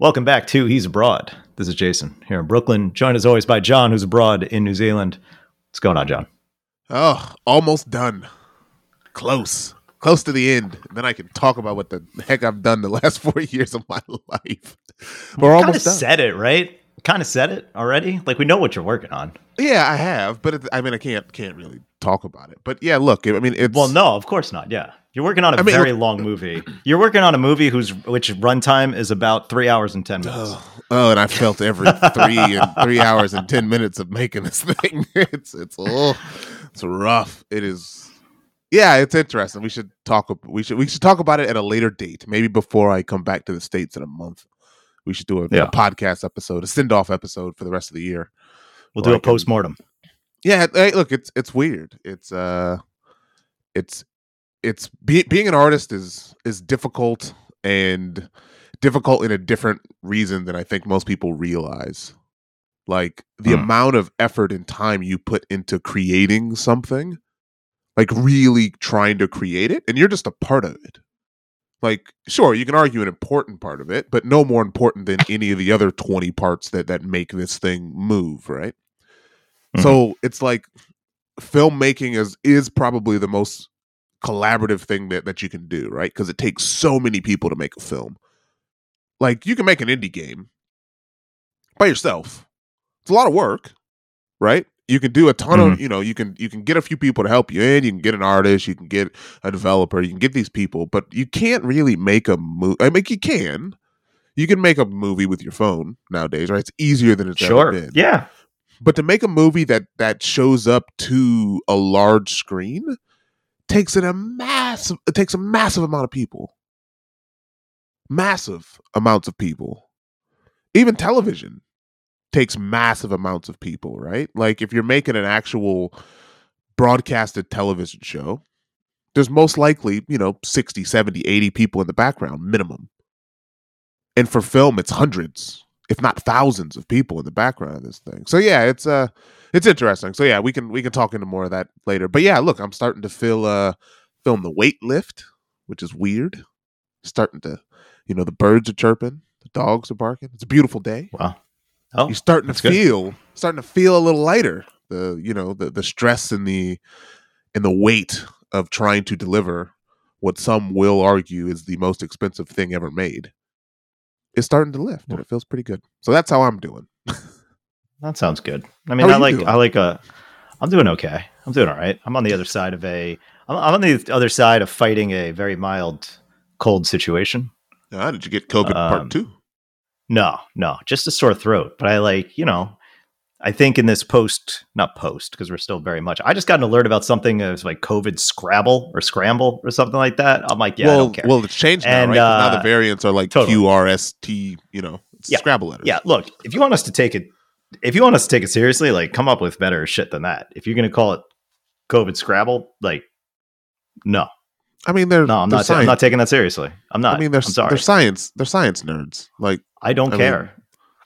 Welcome back to He's Abroad. This is Jason here in Brooklyn, joined as always by John, who's abroad in New Zealand. What's going on, John? Oh, almost done. Close. Close to the end. Then I can talk about what the heck I've done the last four years of my life. We're almost done. Kind of said it, right? Kind of said it already. Like we know what you're working on. Yeah, I have, but it, I mean, I can't can't really talk about it. But yeah, look, I mean, it's well, no, of course not. Yeah, you're working on a I mean, very long movie. You're working on a movie whose which runtime is about three hours and ten minutes. Oh, oh and I felt every three and three hours and ten minutes of making this thing. It's it's oh, it's rough. It is. Yeah, it's interesting. We should talk. We should we should talk about it at a later date. Maybe before I come back to the states in a month. We should do a, yeah. a podcast episode, a send off episode for the rest of the year. We'll do a post mortem. Yeah, hey, look, it's it's weird. It's uh, it's it's be, being an artist is is difficult and difficult in a different reason than I think most people realize. Like the mm. amount of effort and time you put into creating something, like really trying to create it, and you're just a part of it. Like, sure, you can argue an important part of it, but no more important than any of the other 20 parts that that make this thing move, right? Mm-hmm. So it's like filmmaking is is probably the most collaborative thing that, that you can do, right? Because it takes so many people to make a film. Like you can make an indie game by yourself. It's a lot of work, right? You can do a ton mm-hmm. of, you know, you can you can get a few people to help you in. You can get an artist, you can get a developer, you can get these people, but you can't really make a movie. I mean, you can. You can make a movie with your phone nowadays, right? It's easier than it's sure. ever been. Yeah. But to make a movie that that shows up to a large screen, takes in a massive it takes a massive amount of people. Massive amounts of people. Even television takes massive amounts of people right? Like if you're making an actual broadcasted television show there's most likely you know 60 70 80 people in the background minimum. And for film it's hundreds if not thousands of people in the background of this thing. So yeah it's uh it's interesting. So yeah, we can we can talk into more of that later. But yeah, look, I'm starting to feel uh film the weight lift, which is weird. Starting to, you know, the birds are chirping, the dogs are barking. It's a beautiful day. Wow. Oh, you're starting to feel good. starting to feel a little lighter. The you know the the stress and the and the weight of trying to deliver what some will argue is the most expensive thing ever made is starting to lift, and it feels pretty good. So that's how I'm doing. That sounds good. I mean, I like doing? I like a. Uh, I'm doing okay. I'm doing all right. I'm on the other side of a. I'm, I'm on the other side of fighting a very mild cold situation. Uh, did you get COVID um, part two? No, no, just a sore throat. But I like, you know, I think in this post, not post, because we're still very much. I just got an alert about something as like COVID Scrabble or Scramble or something like that. I'm like, yeah, well, I don't care. Well, it's changed now, and, right? Uh, now the variants are like totally. QRST, you know, yeah. Scrabble letters. Yeah, look, if you want us to take it if you want us to take it seriously, like come up with better shit than that. If you're going to call it COVID Scrabble, like no. I mean, they're no. I'm they're not. I'm not taking that seriously. I'm not. I mean, they're I'm sorry. They're science. They're science nerds. Like I don't I care.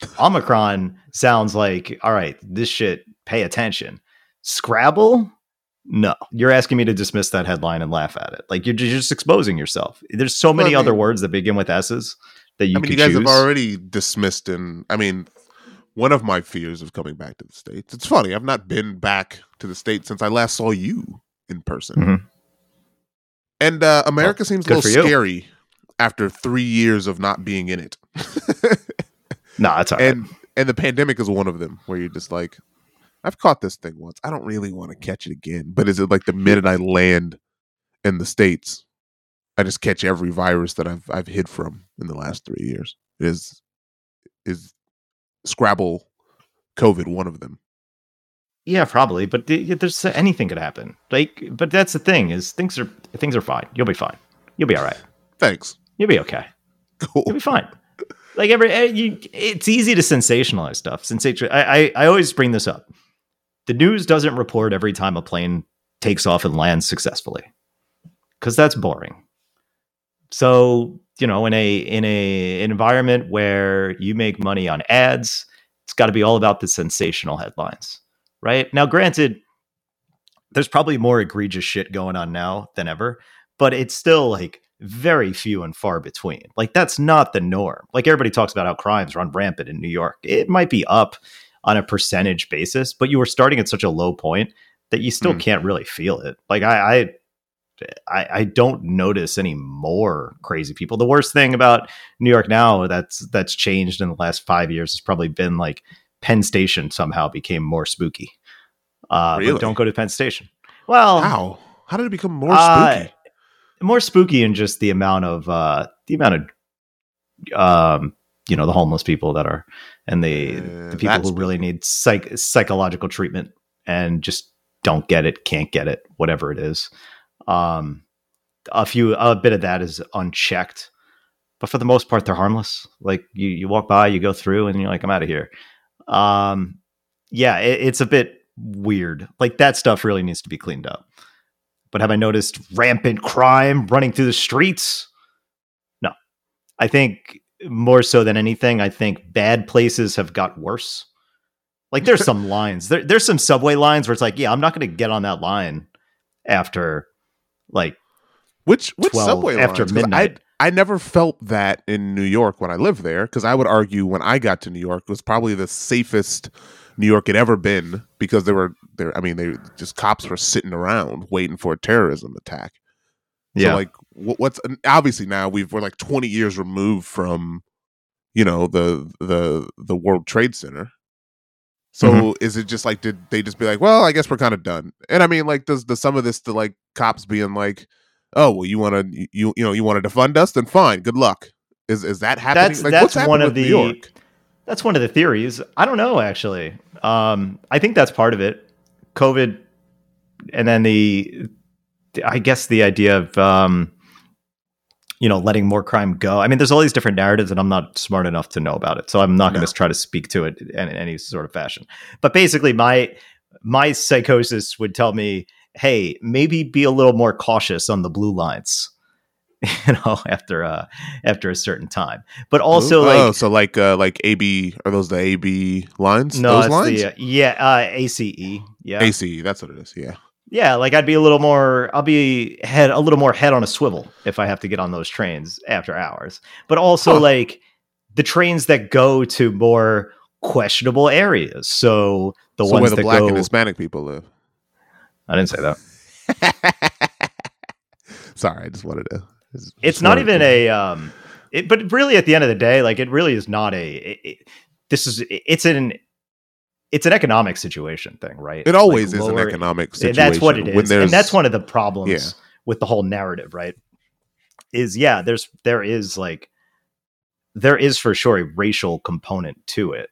Mean... Omicron sounds like all right. This shit. Pay attention. Scrabble. No, you're asking me to dismiss that headline and laugh at it. Like you're just exposing yourself. There's so many well, I mean, other words that begin with S's that you. I mean, you guys choose. have already dismissed, and I mean, one of my fears of coming back to the states. It's funny. I've not been back to the states since I last saw you in person. Mm-hmm. And uh, America well, seems a little scary after three years of not being in it. no, nah, it's all and right. and the pandemic is one of them where you're just like, I've caught this thing once. I don't really want to catch it again. But is it like the minute I land in the states, I just catch every virus that I've I've hid from in the last three years? It is is Scrabble, COVID, one of them. Yeah, probably, but there's anything could happen. Like, but that's the thing is things are things are fine. You'll be fine. You'll be all right. Thanks. You'll be okay. Cool. You'll be fine. Like every, eh, you, it's easy to sensationalize stuff. Sensation. I, I I always bring this up. The news doesn't report every time a plane takes off and lands successfully, because that's boring. So you know, in a in a environment where you make money on ads, it's got to be all about the sensational headlines, right? Now, granted, there's probably more egregious shit going on now than ever, but it's still like very few and far between. Like that's not the norm. Like everybody talks about how crimes run rampant in New York. It might be up on a percentage basis, but you were starting at such a low point that you still mm. can't really feel it. Like I, I I, I, don't notice any more crazy people. The worst thing about New York now that's that's changed in the last five years has probably been like Penn Station somehow became more spooky. Uh, really? don't go to Penn Station. Well, how how did it become more uh, spooky? more spooky in just the amount of uh, the amount of um, you know the homeless people that are and the, uh, the people who spooky. really need psych- psychological treatment and just don't get it, can't get it, whatever it is. Um, a few a bit of that is unchecked, but for the most part, they're harmless. Like you you walk by, you go through, and you're like, I'm out of here. Um, yeah, it, it's a bit weird. Like that stuff really needs to be cleaned up. But have I noticed rampant crime running through the streets? No. I think more so than anything, I think bad places have got worse. Like there's some lines. There, there's some subway lines where it's like, yeah, I'm not going to get on that line after like which which subway after lines? midnight. I I never felt that in New York when I lived there because I would argue when I got to New York it was probably the safest New York had ever been because there were there. I mean, they just cops were sitting around waiting for a terrorism attack. Yeah, so like what's obviously now we've we're like twenty years removed from you know the the the World Trade Center. So mm-hmm. is it just like did they just be like, well, I guess we're kind of done? And I mean, like, does the some of this to like cops being like, oh, well, you want to you you know you want to defund us? Then fine, good luck. Is is that happening? That's like, that's one of the that's one of the theories. I don't know actually. Um, I think that's part of it. COVID, and then the, I guess the idea of um, you know letting more crime go. I mean, there's all these different narratives, and I'm not smart enough to know about it, so I'm not no. going to try to speak to it in, in any sort of fashion. But basically, my my psychosis would tell me, hey, maybe be a little more cautious on the blue lines you know after uh after a certain time but also Ooh, like oh so like uh like ab are those the ab lines no those lines? The, uh, yeah uh ace yeah ace that's what it is yeah yeah like i'd be a little more i'll be head a little more head on a swivel if i have to get on those trains after hours. But also huh. like the trains that go to more questionable areas. So the so ones where the that black go, and hispanic people live. I didn't say that. Sorry i just wanted to it's, it's not even a um it, but really at the end of the day like it really is not a it, it, this is it's an it's an economic situation thing right it always like is lower, an economic situation that's what it is and that's one of the problems yeah. with the whole narrative right is yeah there's there is like there is for sure a racial component to it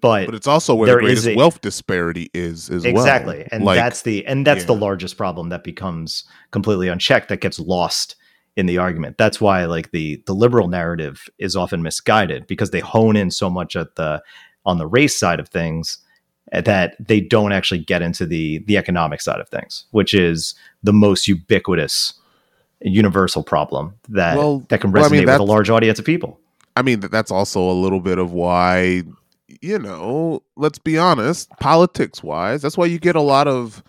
but but it's also where the greatest a, wealth disparity is as exactly well. and like, that's the and that's yeah. the largest problem that becomes completely unchecked that gets lost in the argument. That's why like the the liberal narrative is often misguided because they hone in so much at the on the race side of things eh, that they don't actually get into the the economic side of things, which is the most ubiquitous universal problem that well, that can resonate well, I mean, with a large audience of people. I mean that's also a little bit of why you know, let's be honest, politics wise, that's why you get a lot of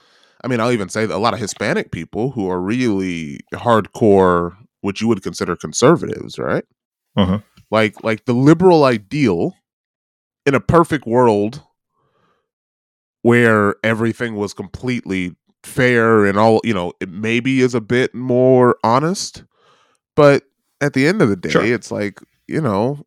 I mean, I'll even say a lot of Hispanic people who are really hardcore, what you would consider conservatives, right? Uh-huh. Like, like the liberal ideal in a perfect world where everything was completely fair and all, you know, it maybe is a bit more honest, but at the end of the day, sure. it's like, you know,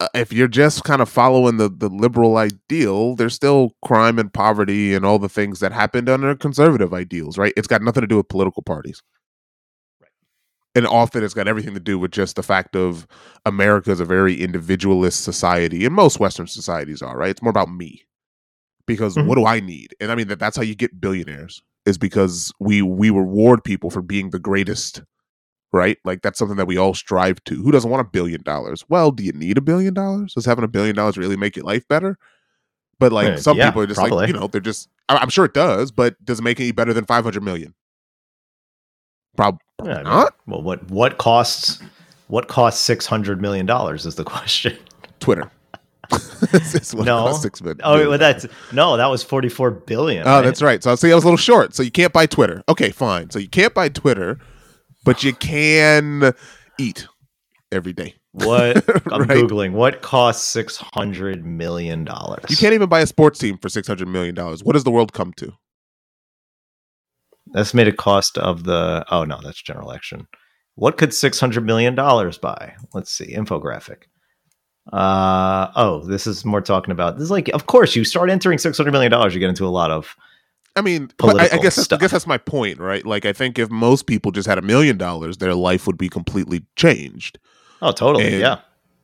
uh, if you're just kind of following the the liberal ideal, there's still crime and poverty and all the things that happened under conservative ideals, right? It's got nothing to do with political parties. And often it's got everything to do with just the fact of America is a very individualist society, and most Western societies are, right? It's more about me. Because mm-hmm. what do I need? And I mean that that's how you get billionaires, is because we we reward people for being the greatest right? Like that's something that we all strive to. Who doesn't want a billion dollars? Well, do you need a billion dollars? Does having a billion dollars really make your life better? But like some yeah, people are just probably. like, you know, they're just I'm sure it does, but does it make any better than 500 million? Probably yeah, not. well, what what costs what costs 600 million dollars is the question. Twitter. no. Six oh, well, that's no. That was forty-four billion. Oh, right? that's right. So I see, I was a little short. So you can't buy Twitter. Okay, fine. So you can't buy Twitter but you can eat every day. What I'm right? googling what costs six hundred million dollars. You can't even buy a sports team for six hundred million dollars. What does the world come to? Estimated cost of the oh no, that's general election. What could six hundred million dollars buy? Let's see, infographic. Uh oh, this is more talking about this is like of course you start entering six hundred million dollars, you get into a lot of I mean, I, I, guess I guess that's my point, right? Like, I think if most people just had a million dollars, their life would be completely changed. Oh, totally. And, yeah.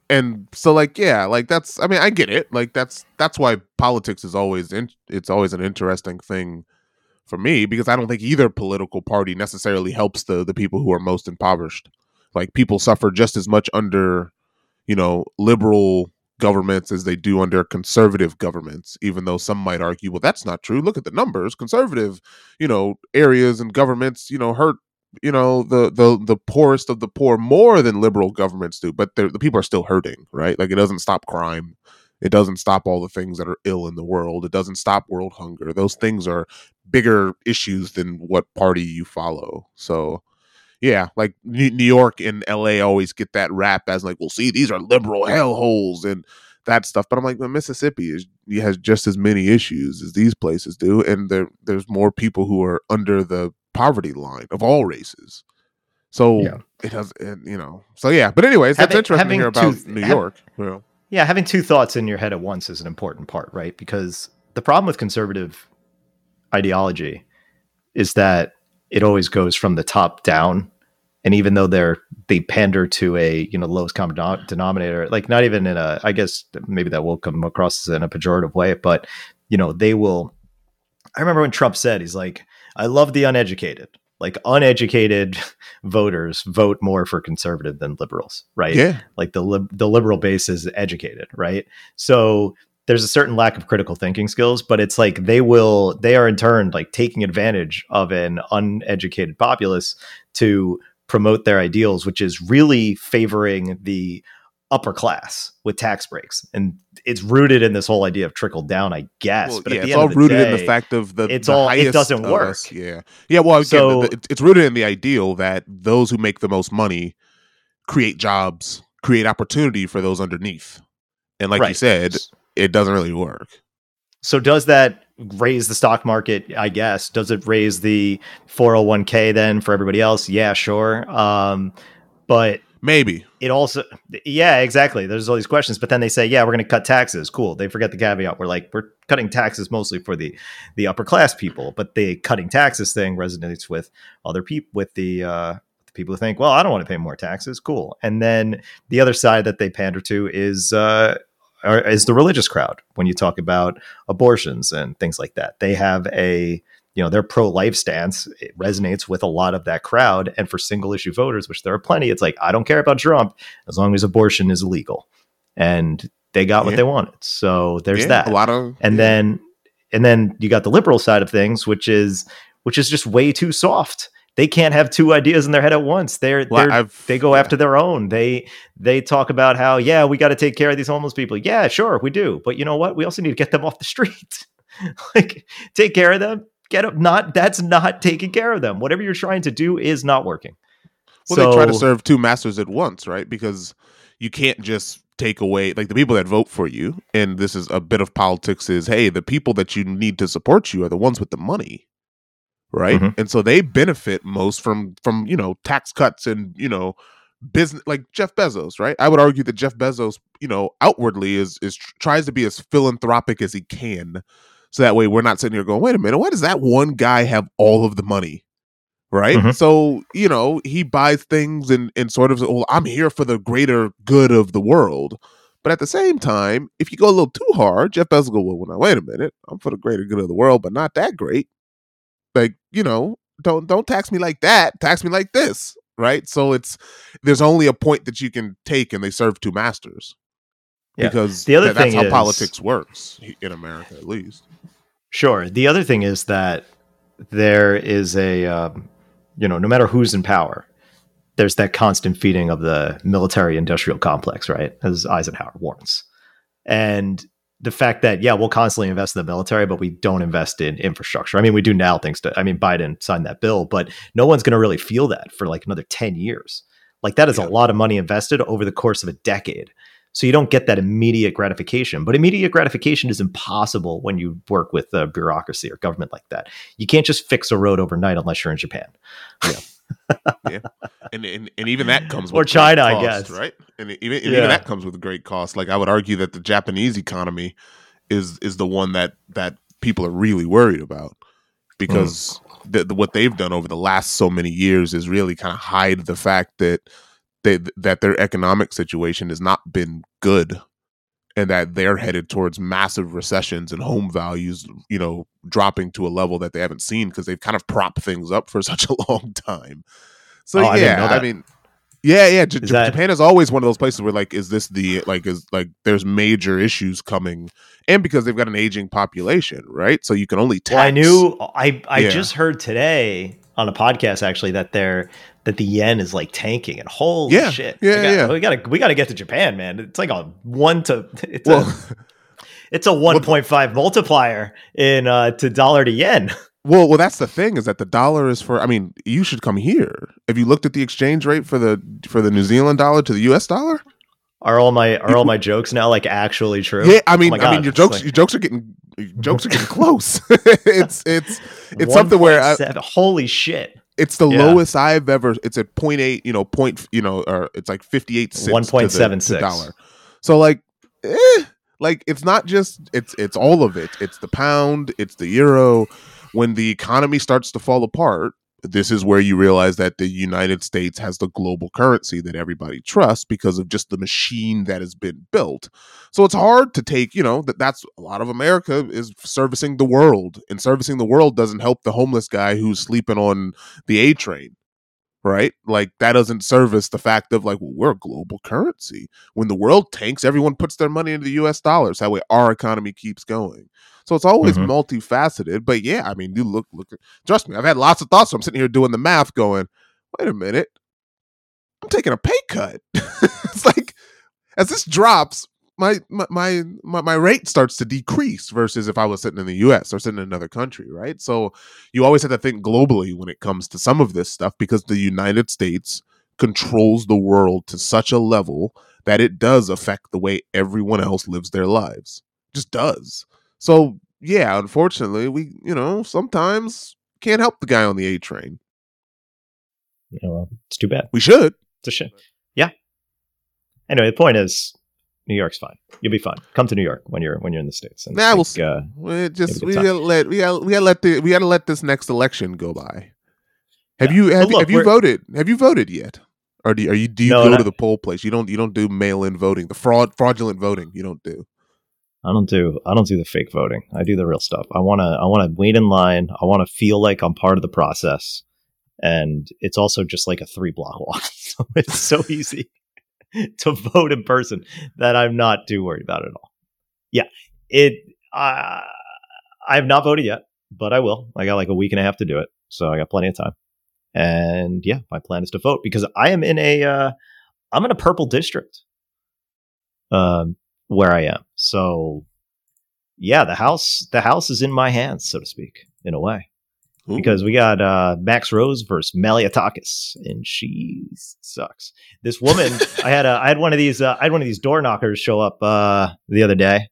And so, like, yeah, like that's. I mean, I get it. Like, that's that's why politics is always in, it's always an interesting thing for me because I don't think either political party necessarily helps the the people who are most impoverished. Like, people suffer just as much under, you know, liberal governments as they do under conservative governments, even though some might argue, well, that's not true. Look at the numbers. Conservative, you know, areas and governments, you know, hurt, you know, the the the poorest of the poor more than liberal governments do. But the people are still hurting, right? Like it doesn't stop crime. It doesn't stop all the things that are ill in the world. It doesn't stop world hunger. Those things are bigger issues than what party you follow. So yeah, like New York and LA always get that rap as like, well, see, these are liberal hellholes and that stuff. But I'm like, well, Mississippi is has just as many issues as these places do, and there there's more people who are under the poverty line of all races. So yeah. it has, you know. So yeah, but anyways, that's interesting having to hear about two, New York. Yeah, having two thoughts in your head at once is an important part, right? Because the problem with conservative ideology is that it always goes from the top down and even though they're they pander to a you know lowest common denominator like not even in a i guess maybe that will come across in a pejorative way but you know they will i remember when trump said he's like i love the uneducated like uneducated voters vote more for conservative than liberals right? Yeah. Like the li- the liberal base is educated right? So there's a certain lack of critical thinking skills, but it's like they will, they are in turn like taking advantage of an uneducated populace to promote their ideals, which is really favoring the upper class with tax breaks. And it's rooted in this whole idea of trickle down, I guess. Well, but yeah, it's all rooted day, in the fact of the it's the all it doesn't work. Us, yeah, yeah. Well, again, so, the, the, it's rooted in the ideal that those who make the most money create jobs, create opportunity for those underneath. And like right. you said, it doesn't really work. So does that raise the stock market? I guess. Does it raise the 401k then for everybody else? Yeah, sure. Um, but maybe. It also yeah exactly. There's all these questions but then they say yeah we're going to cut taxes. Cool. They forget the caveat. We're like we're cutting taxes mostly for the the upper class people but the cutting taxes thing resonates with other people with the uh people who think well i don't want to pay more taxes. Cool. And then the other side that they pander to is uh is the religious crowd when you talk about abortions and things like that. They have a you know their pro-life stance it resonates with a lot of that crowd and for single issue voters which there are plenty it's like i don't care about trump as long as abortion is illegal and they got what they wanted so there's yeah, that a lot of and yeah. then and then you got the liberal side of things which is which is just way too soft they can't have two ideas in their head at once. They're, well, they're they go yeah. after their own. They they talk about how yeah we got to take care of these homeless people. Yeah, sure we do, but you know what? We also need to get them off the street. like take care of them. Get up Not that's not taking care of them. Whatever you're trying to do is not working. Well, so, they try to serve two masters at once, right? Because you can't just take away like the people that vote for you and this is a bit of politics is hey the people that you need to support you are the ones with the money right mm-hmm. and so they benefit most from from you know tax cuts and you know business like jeff bezos right i would argue that jeff bezos you know outwardly is is tries to be as philanthropic as he can so that way we're not sitting here going wait a minute why does that one guy have all of the money? Right? Mm-hmm. so you know he buys things and and sort of well i'm here for the greater good of the world. But at the same time if you go a little too hard jeff bezos will go well, well now wait a minute i'm for the greater good of the world but not that great. Like you know don't don't tax me like that tax me like this. Right? So it's there's only a point that you can take and they serve two masters yeah. because the other thing that's how is, politics works in america at least sure the other thing is that there is a um, you know no matter who's in power there's that constant feeding of the military industrial complex right as eisenhower warns and the fact that yeah, we'll constantly invest in the military, but we don't invest in infrastructure. I mean, we do now thanks to I mean, Biden signed that bill, but no one's going to really feel that for like another 10 years. Like that is yeah. a lot of money invested over the course of a decade. So you don't get that immediate gratification. But immediate gratification is impossible when you work with a bureaucracy or government like that. You can't just fix a road overnight unless you're in Japan. Yeah. yeah. And, and and even that comes with or China, cost, I guess, right? And even, yeah. even that comes with great cost. Like I would argue that the Japanese economy is is the one that that people are really worried about because mm. the, the, what they've done over the last so many years is really kind of hide the fact that they that their economic situation has not been good and that they're headed towards massive recessions and home values, you know, dropping to a level that they haven't seen because they've kind of propped things up for such a long time. So oh, yeah, I, I, mean, yeah, yeah. J- is that... Japan is always one of those places where like, is this the like is like there's major issues coming, and because they've got an aging population, right? So you can only tax. Well, I knew I I yeah. just heard today on a podcast actually that they're that the yen is like tanking and holy yeah, shit. Yeah, got, yeah. We gotta we gotta get to Japan, man. It's like a one to it's well, a it's a one point five multiplier in uh to dollar to yen. Well, well, that's the thing is that the dollar is for. I mean, you should come here. Have you looked at the exchange rate for the for the New Zealand dollar to the U.S. dollar? Are all my are all my jokes now like actually true? Yeah, I mean, oh I mean, your jokes like, your jokes are getting jokes are getting close. it's it's it's something where I, holy shit. It's the yeah. lowest I've ever. It's at 0.8, you know, point, you know, or it's like 58 cents. 1.76 dollar. So like, eh, like it's not just it's it's all of it. It's the pound, it's the euro. When the economy starts to fall apart, this is where you realize that the United States has the global currency that everybody trusts because of just the machine that has been built. So it's hard to take, you know, that that's a lot of America is servicing the world, and servicing the world doesn't help the homeless guy who's sleeping on the A train. Right? Like that doesn't service the fact of like, well, we're a global currency. When the world tanks, everyone puts their money into the US dollars. That way our economy keeps going. So it's always mm-hmm. multifaceted. But yeah, I mean, you look, look, trust me, I've had lots of thoughts. So I'm sitting here doing the math going, wait a minute, I'm taking a pay cut. it's like, as this drops, my, my my my rate starts to decrease versus if I was sitting in the US or sitting in another country, right? So you always have to think globally when it comes to some of this stuff because the United States controls the world to such a level that it does affect the way everyone else lives their lives. It just does. So yeah, unfortunately, we you know sometimes can't help the guy on the A train. Yeah, well, it's too bad. We should. It's a shame. Yeah. Anyway, the point is, New York's fine. You'll be fine. Come to New York when you're when you're in the states. And nah, we'll see. Uh, we just we gotta let we gotta, we gotta let the we gotta let this next election go by. Have yeah. you have, look, have you voted? Have you voted yet? Or do you, are you do you no, go to the poll place? You don't you don't do mail in voting. The fraud fraudulent voting you don't do. I don't do I don't do the fake voting. I do the real stuff. I want to I want to wait in line. I want to feel like I'm part of the process. And it's also just like a 3 block walk. so it's so easy to vote in person that I'm not too worried about at all. Yeah. It uh, I have not voted yet, but I will. I got like a week and a half to do it. So I got plenty of time. And yeah, my plan is to vote because I am in a uh, I'm in a purple district. Um where I am. So yeah, the house the house is in my hands, so to speak, in a way. Ooh. Because we got uh, Max Rose versus Malliotakis, and she sucks. This woman, I had a, I had one of these, uh, I had one of these door knockers show up uh, the other day,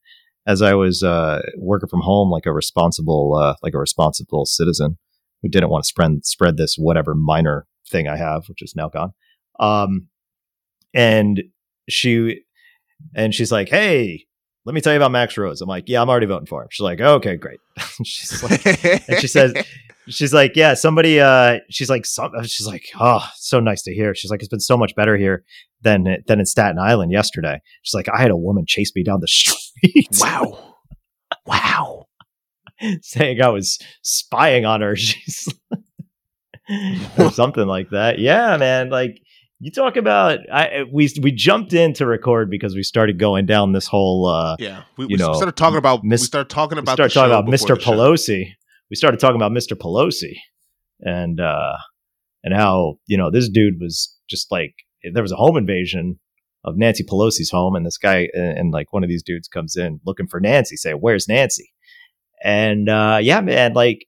as I was uh, working from home, like a responsible, uh, like a responsible citizen who didn't want to spread spread this whatever minor thing I have, which is now gone. Um, and she and she's like, "Hey, let me tell you about Max Rose." I'm like, "Yeah, I'm already voting for him." She's like, "Okay, great." she's like, and she says, "She's like, yeah, somebody." Uh, she's like, some, she's like, "Oh, so nice to hear." She's like, "It's been so much better here than than in Staten Island yesterday." She's like, "I had a woman chase me down the street." Wow, wow, saying I was spying on her. She's or something like that. Yeah, man. Like you talk about I we we jumped in to record because we started going down this whole uh yeah we, you we know started talking about mis- we started talking about started talking about Mr. Pelosi. We started talking about Mr. Pelosi and uh and how you know this dude was just like there was a home invasion of Nancy Pelosi's home, and this guy and, and like one of these dudes comes in looking for Nancy, say, "Where's Nancy?" And uh, yeah, man, like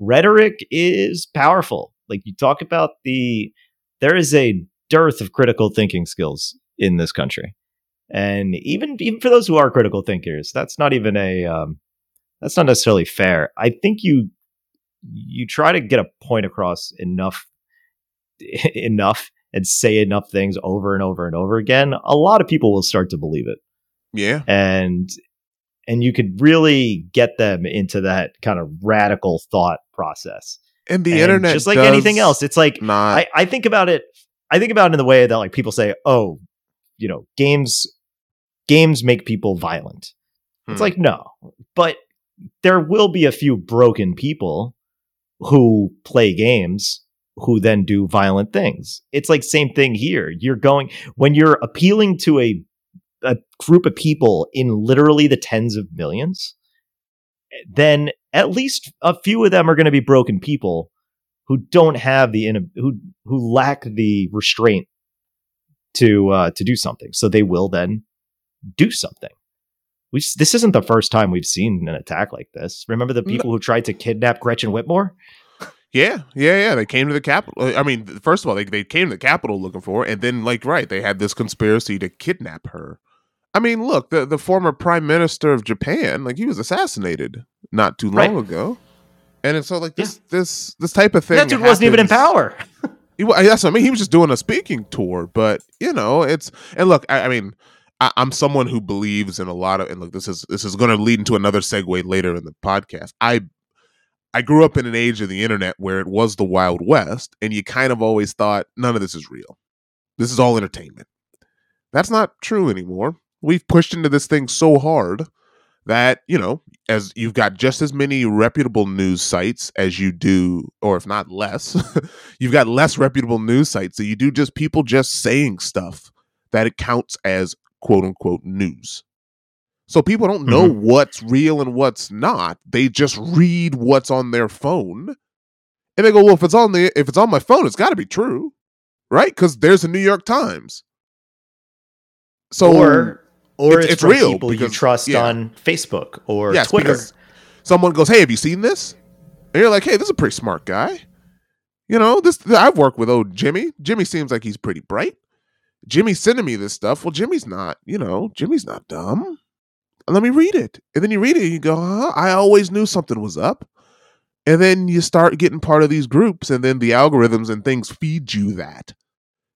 rhetoric is powerful. Like you talk about the there is a dearth of critical thinking skills in this country, and even even for those who are critical thinkers, that's not even a um, that's not necessarily fair. I think you you try to get a point across enough enough and say enough things over and over and over again, a lot of people will start to believe it. Yeah. And and you could really get them into that kind of radical thought process. And the and internet just like anything else, it's like. I, I think about it I think about it in the way that like people say, "Oh, you know, games games make people violent." Hmm. It's like, "No." But there will be a few broken people who play games who then do violent things. It's like same thing here. You're going when you're appealing to a a group of people in literally the tens of millions, then at least a few of them are going to be broken people who don't have the who who lack the restraint to uh, to do something. So they will then do something. We this isn't the first time we've seen an attack like this. Remember the people no. who tried to kidnap Gretchen Whitmer? Yeah, yeah, yeah. They came to the capital. I mean, first of all, they they came to the capital looking for, her, and then like right, they had this conspiracy to kidnap her. I mean, look, the the former prime minister of Japan, like he was assassinated not too long right. ago, and so like this yeah. this this type of thing. That dude happens. wasn't even in power. he, that's what I mean. He was just doing a speaking tour, but you know, it's and look, I, I mean. I, am someone who believes in a lot of, and look, this is this is going to lead into another segue later in the podcast. I I grew up in an age of the internet where it was the Wild West, and you kind of always thought none of this is real. This is all entertainment. That's not true anymore. We've pushed into this thing so hard that, you know, as you've got just as many reputable news sites as you do, or if not less, you've got less reputable news sites that you do just people just saying stuff that it counts as quote unquote news. So people don't know mm-hmm. what's real and what's not. They just read what's on their phone. And they go, "Well, if it's on the if it's on my phone, it's got to be true." Right? Cuz there's a New York Times. So or or it's, it's, it's real people because, you trust yeah. on Facebook or yes, Twitter. Someone goes, "Hey, have you seen this?" And you're like, "Hey, this is a pretty smart guy." You know, this I've worked with old Jimmy. Jimmy seems like he's pretty bright. Jimmy's sending me this stuff. Well, Jimmy's not, you know, Jimmy's not dumb let me read it. And then you read it and you go, huh? I always knew something was up. And then you start getting part of these groups, and then the algorithms and things feed you that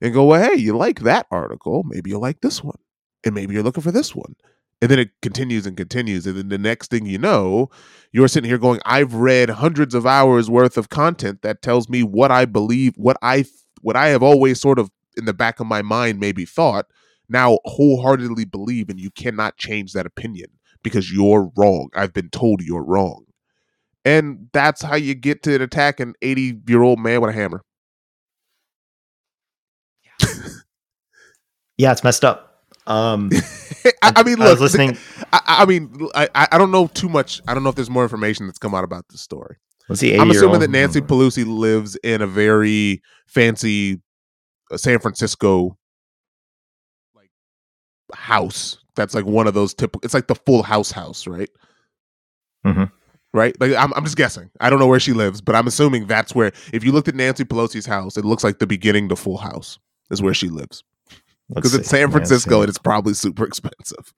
and go, well, hey, you like that article. Maybe you like this one. And maybe you're looking for this one. And then it continues and continues. And then the next thing you know, you're sitting here going, I've read hundreds of hours worth of content that tells me what I believe, what I what I have always sort of in the back of my mind maybe thought now wholeheartedly believe and you cannot change that opinion because you're wrong. I've been told you're wrong. And that's how you get to attack an 80 year old man with a hammer. yeah, it's messed up. Um, I, I, mean, look, I was listening. I, I mean, I, I don't know too much. I don't know if there's more information that's come out about this story. Was he I'm assuming that Nancy Pelosi lives in a very fancy uh, San Francisco like house that's like one of those typical it's like the full house house right mm-hmm. right like I'm, I'm just guessing i don't know where she lives but i'm assuming that's where if you looked at nancy pelosi's house it looks like the beginning to full house is where she lives because it's san francisco and it's probably super expensive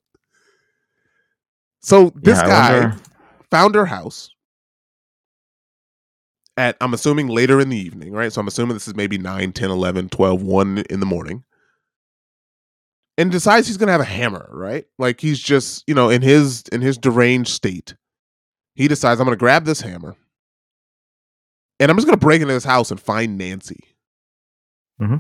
so this yeah, guy wonder... found her house at i'm assuming later in the evening right so i'm assuming this is maybe 9 10 11 12 1 in the morning and decides he's gonna have a hammer, right? Like he's just, you know, in his in his deranged state, he decides I'm gonna grab this hammer, and I'm just gonna break into this house and find Nancy. Mm-hmm.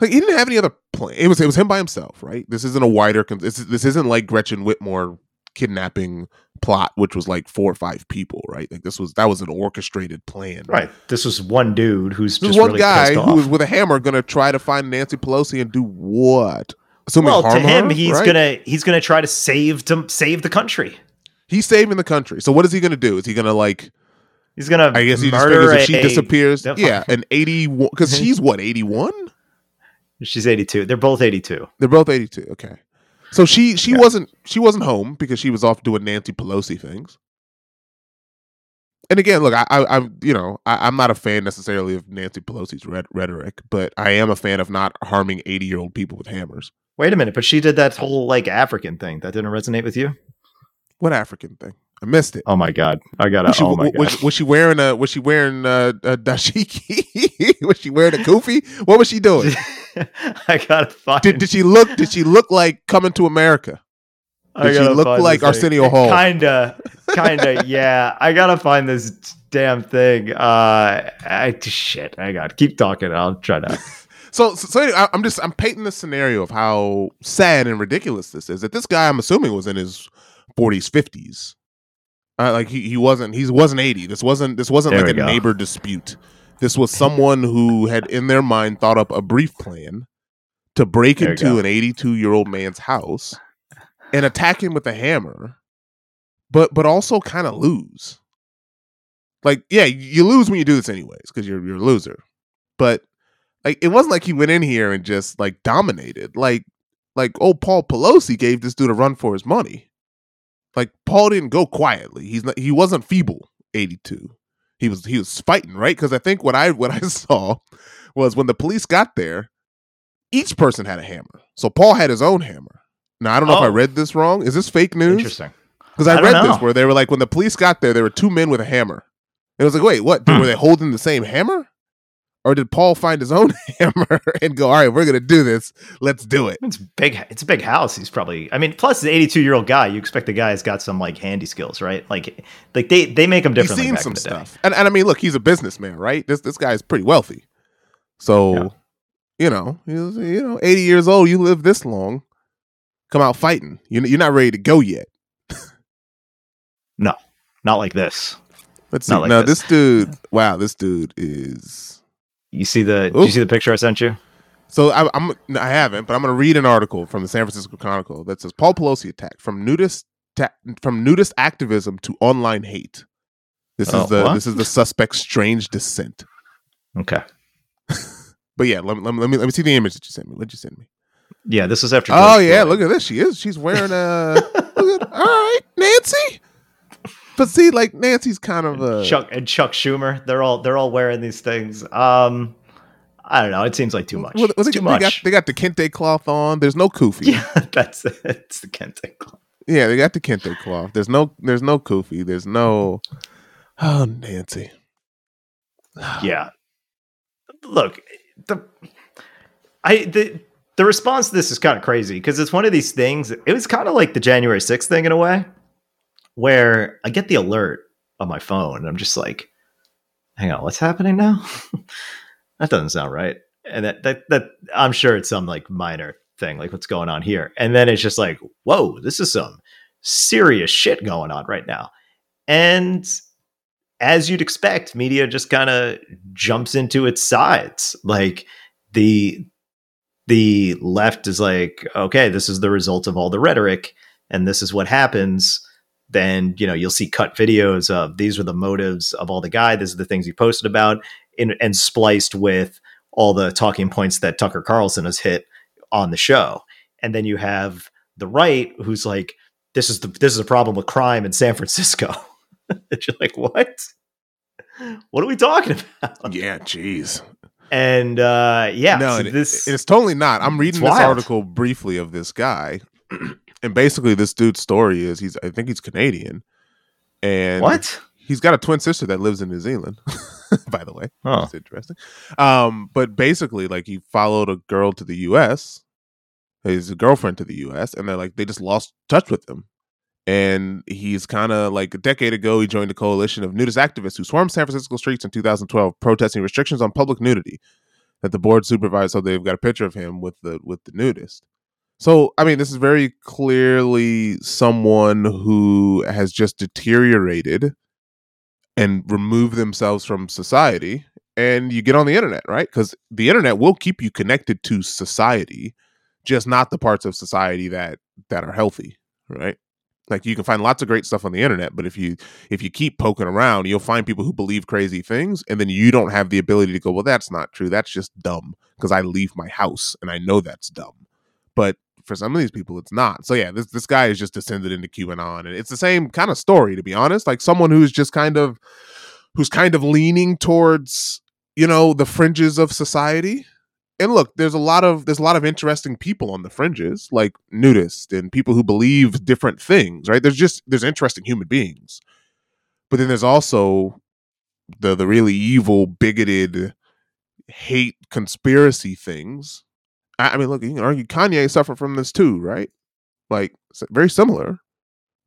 Like he didn't have any other plan. It was it was him by himself, right? This isn't a wider. This this isn't like Gretchen Whitmer kidnapping plot, which was like four or five people, right? Like this was that was an orchestrated plan, right? This was one dude who's just one really guy who was with a hammer going to try to find Nancy Pelosi and do what? Assuming well, to him, her, he's right? gonna he's gonna try to save to save the country. He's saving the country. So what is he gonna do? Is he gonna like? He's gonna. I guess he just figures if she disappears, yeah, an eighty one because she's what eighty one. She's 82. They're both 82. They're both 82. Okay. So she she Yeah. wasn't she wasn't home because she was off doing Nancy Pelosi things. And again, look, I, I, I'm, you know, I, I'm not a fan necessarily of Nancy Pelosi's red, rhetoric, but I am a fan of not harming 80 year old people with hammers. Wait a minute, but she did that whole like African thing. That didn't resonate with you? What African thing? I missed it. Oh my god. I gotta Was she, oh my god. was, was she wearing a? Was she wearing a, a dashiki? was she wearing a kufi? What was she doing? I gotta find Did, did she look? Did she look like coming to America? Did she look like this thing. Arsenio Hall? Kinda, kinda, yeah. I gotta find this damn thing. Uh, I shit. I got keep talking. I'll try to. So, so, so anyway, I- I'm just I'm painting the scenario of how sad and ridiculous this is. That this guy, I'm assuming, was in his 40s, 50s. Uh, like he, he wasn't he wasn't 80. This wasn't this wasn't There like a go. neighbor dispute. This was someone who had in their mind thought up a brief plan to break There into an 82 year old man's house and attack him with a hammer, but but also kind of lose. Like, yeah, you lose when you do this anyways because you're you're a loser. But like, it wasn't like he went in here and just like dominated. Like, like old Paul Pelosi gave this dude a run for his money. Like Paul didn't go quietly. He's not. He wasn't feeble. Eighty two. He was. He was fighting right because I think what I what I saw was when the police got there, each person had a hammer. So Paul had his own hammer. Now I don't know if I Oh. read this wrong. Is this fake news? Interesting. Because I, I read this where they were like, when the police got there, there were two men with a hammer. And it was like, wait, what? Hmm. Were they holding the same hammer? Or did Paul find his own hammer and go, all right, we're going to do this. Let's do it. It's big. It's a big house. He's probably. I mean, plus the 82 year old guy. You expect the guy's got some like handy skills, right? Like, like they they make him He's seen some in the day. stuff. And, and I mean, look, he's a businessman, right? This this guy's pretty wealthy. So, Yeah. you know, he's, you know, 80 years old, you live this long, come out fighting. You're, you're not ready to go yet. No, not like this. Let's see. Not like no, this. this dude, wow, this dude is. You see the? Did you see the picture I sent you? So I, I'm I haven't, but I'm going to read an article from the San Francisco Chronicle that says Paul Pelosi attack from nudist ta- from nudist activism to online hate. This Oh, is the what? this is the suspect's strange descent. Okay. But yeah, let me, let me let me let me see the image that you sent me. What you send me? Yeah, this is after. Oh yeah, look at this. She is. She's wearing a. look at, all right, Nancy. But see, like Nancy's kind of a. Chuck and Chuck Schumer. They're all they're all wearing these things. Um, I don't know. It seems like too much. Well, they, too they much. got they got the kente cloth on. There's no kufi. yeah, that's it's the Kente Club. Yeah, they got the kente cloth. There's no there's no kufi. There's no Oh Nancy. Yeah. Look, the I the the response to this is kind of crazy because it's one of these things. It was kind of like the January 6th thing in a way, where I get the alert on my phone and I'm just like, hang on, what's happening now? that doesn't sound right. And that, that that I'm sure it's some like minor thing, like what's going on here. And then it's just like, whoa, this is some serious shit going on right now. And as you'd expect, media just kind of jumps into its sides. Like the the left is like, okay, this is the result of all the rhetoric, and this is what happens. Then you know you'll see cut videos of these are the motives of all the guy. These are the things he posted about, in, and spliced with all the talking points that Tucker Carlson has hit on the show. And then you have the right who's like, this is the this is a problem with crime in San Francisco. and you're like, what? What are we talking about? Yeah, jeez. And uh, yeah, no, so it- this it's totally not. I'm reading this wild. article briefly of this guy, and basically this dude's story is he's I think he's Canadian, and what? he's got a twin sister that lives in New Zealand. by the way, Oh, That's interesting. Um, but basically, like he followed a girl to the U.S. His girlfriend to the U.S. and they're like they just lost touch with him. And he's kind of like a decade ago, he joined a coalition of nudist activists who swarmed San Francisco streets in 2012, protesting restrictions on public nudity that the board supervised. So they've got a picture of him with the with the nudist. So I mean, this is very clearly someone who has just deteriorated and removed themselves from society and you get on the internet right because the internet will keep you connected to society just not the parts of society that that are healthy right Like you can find lots of great stuff on the internet, but if you if you keep poking around, you'll find people who believe crazy things, and then you don't have the ability to go, well, that's not true. That's just dumb because I leave my house and I know that's dumb. But for some of these people, it's not. So yeah, this this guy is just descended into QAnon, and it's the same kind of story, to be honest. Like someone who's just kind of who's kind of leaning towards you know the fringes of society and look there's a lot of there's a lot of interesting people on the fringes like nudists and people who believe different things right there's just there's interesting human beings but then there's also the the really evil bigoted hate conspiracy things i, I mean look you can argue kanye suffered from this too right? Like very similar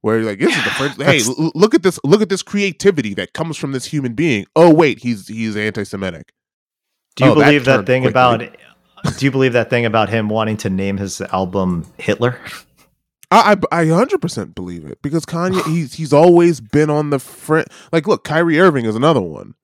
where you're like this is the first hey l- look at this look at this creativity that comes from this human being. Oh wait he's he's anti-semitic. Do you oh, believe that, that thing quickly. about do you believe that thing about him wanting to name his album hitler? I, I, I 100% believe it because Kanye he's he's always been on the front like look Kyrie Irving is another one.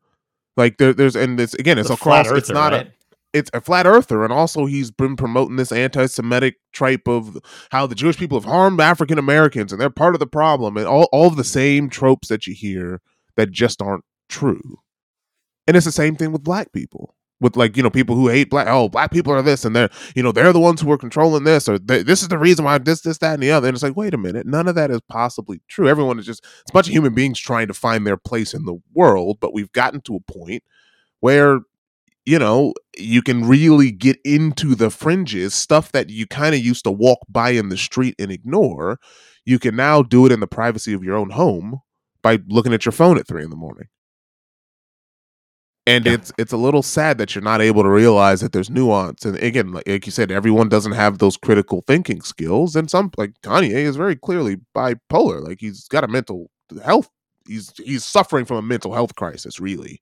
Like there, there's and it's again it's the across earther, it's not right? a it's a flat earther and also he's been promoting this anti-semitic tripe of how the jewish people have harmed african americans and they're part of the problem and all, all of the same tropes that you hear that just aren't true. And it's the same thing with black people with like you know people who hate black oh black people are this and they're you know they're the ones who are controlling this or this is the reason why this this that and the other and it's like wait a minute none of that is possibly true. Everyone is just it's a bunch of human beings trying to find their place in the world but we've gotten to a point where you know, you can really get into the fringes, stuff that you kind of used to walk by in the street and ignore. You can now do it in the privacy of your own home by looking at your phone at three in the morning. And yeah. it's it's a little sad that you're not able to realize that there's nuance. And again, like, like you said, everyone doesn't have those critical thinking skills. And some like Kanye is very clearly bipolar. Like he's got a mental health. He's he's suffering from a mental health crisis, really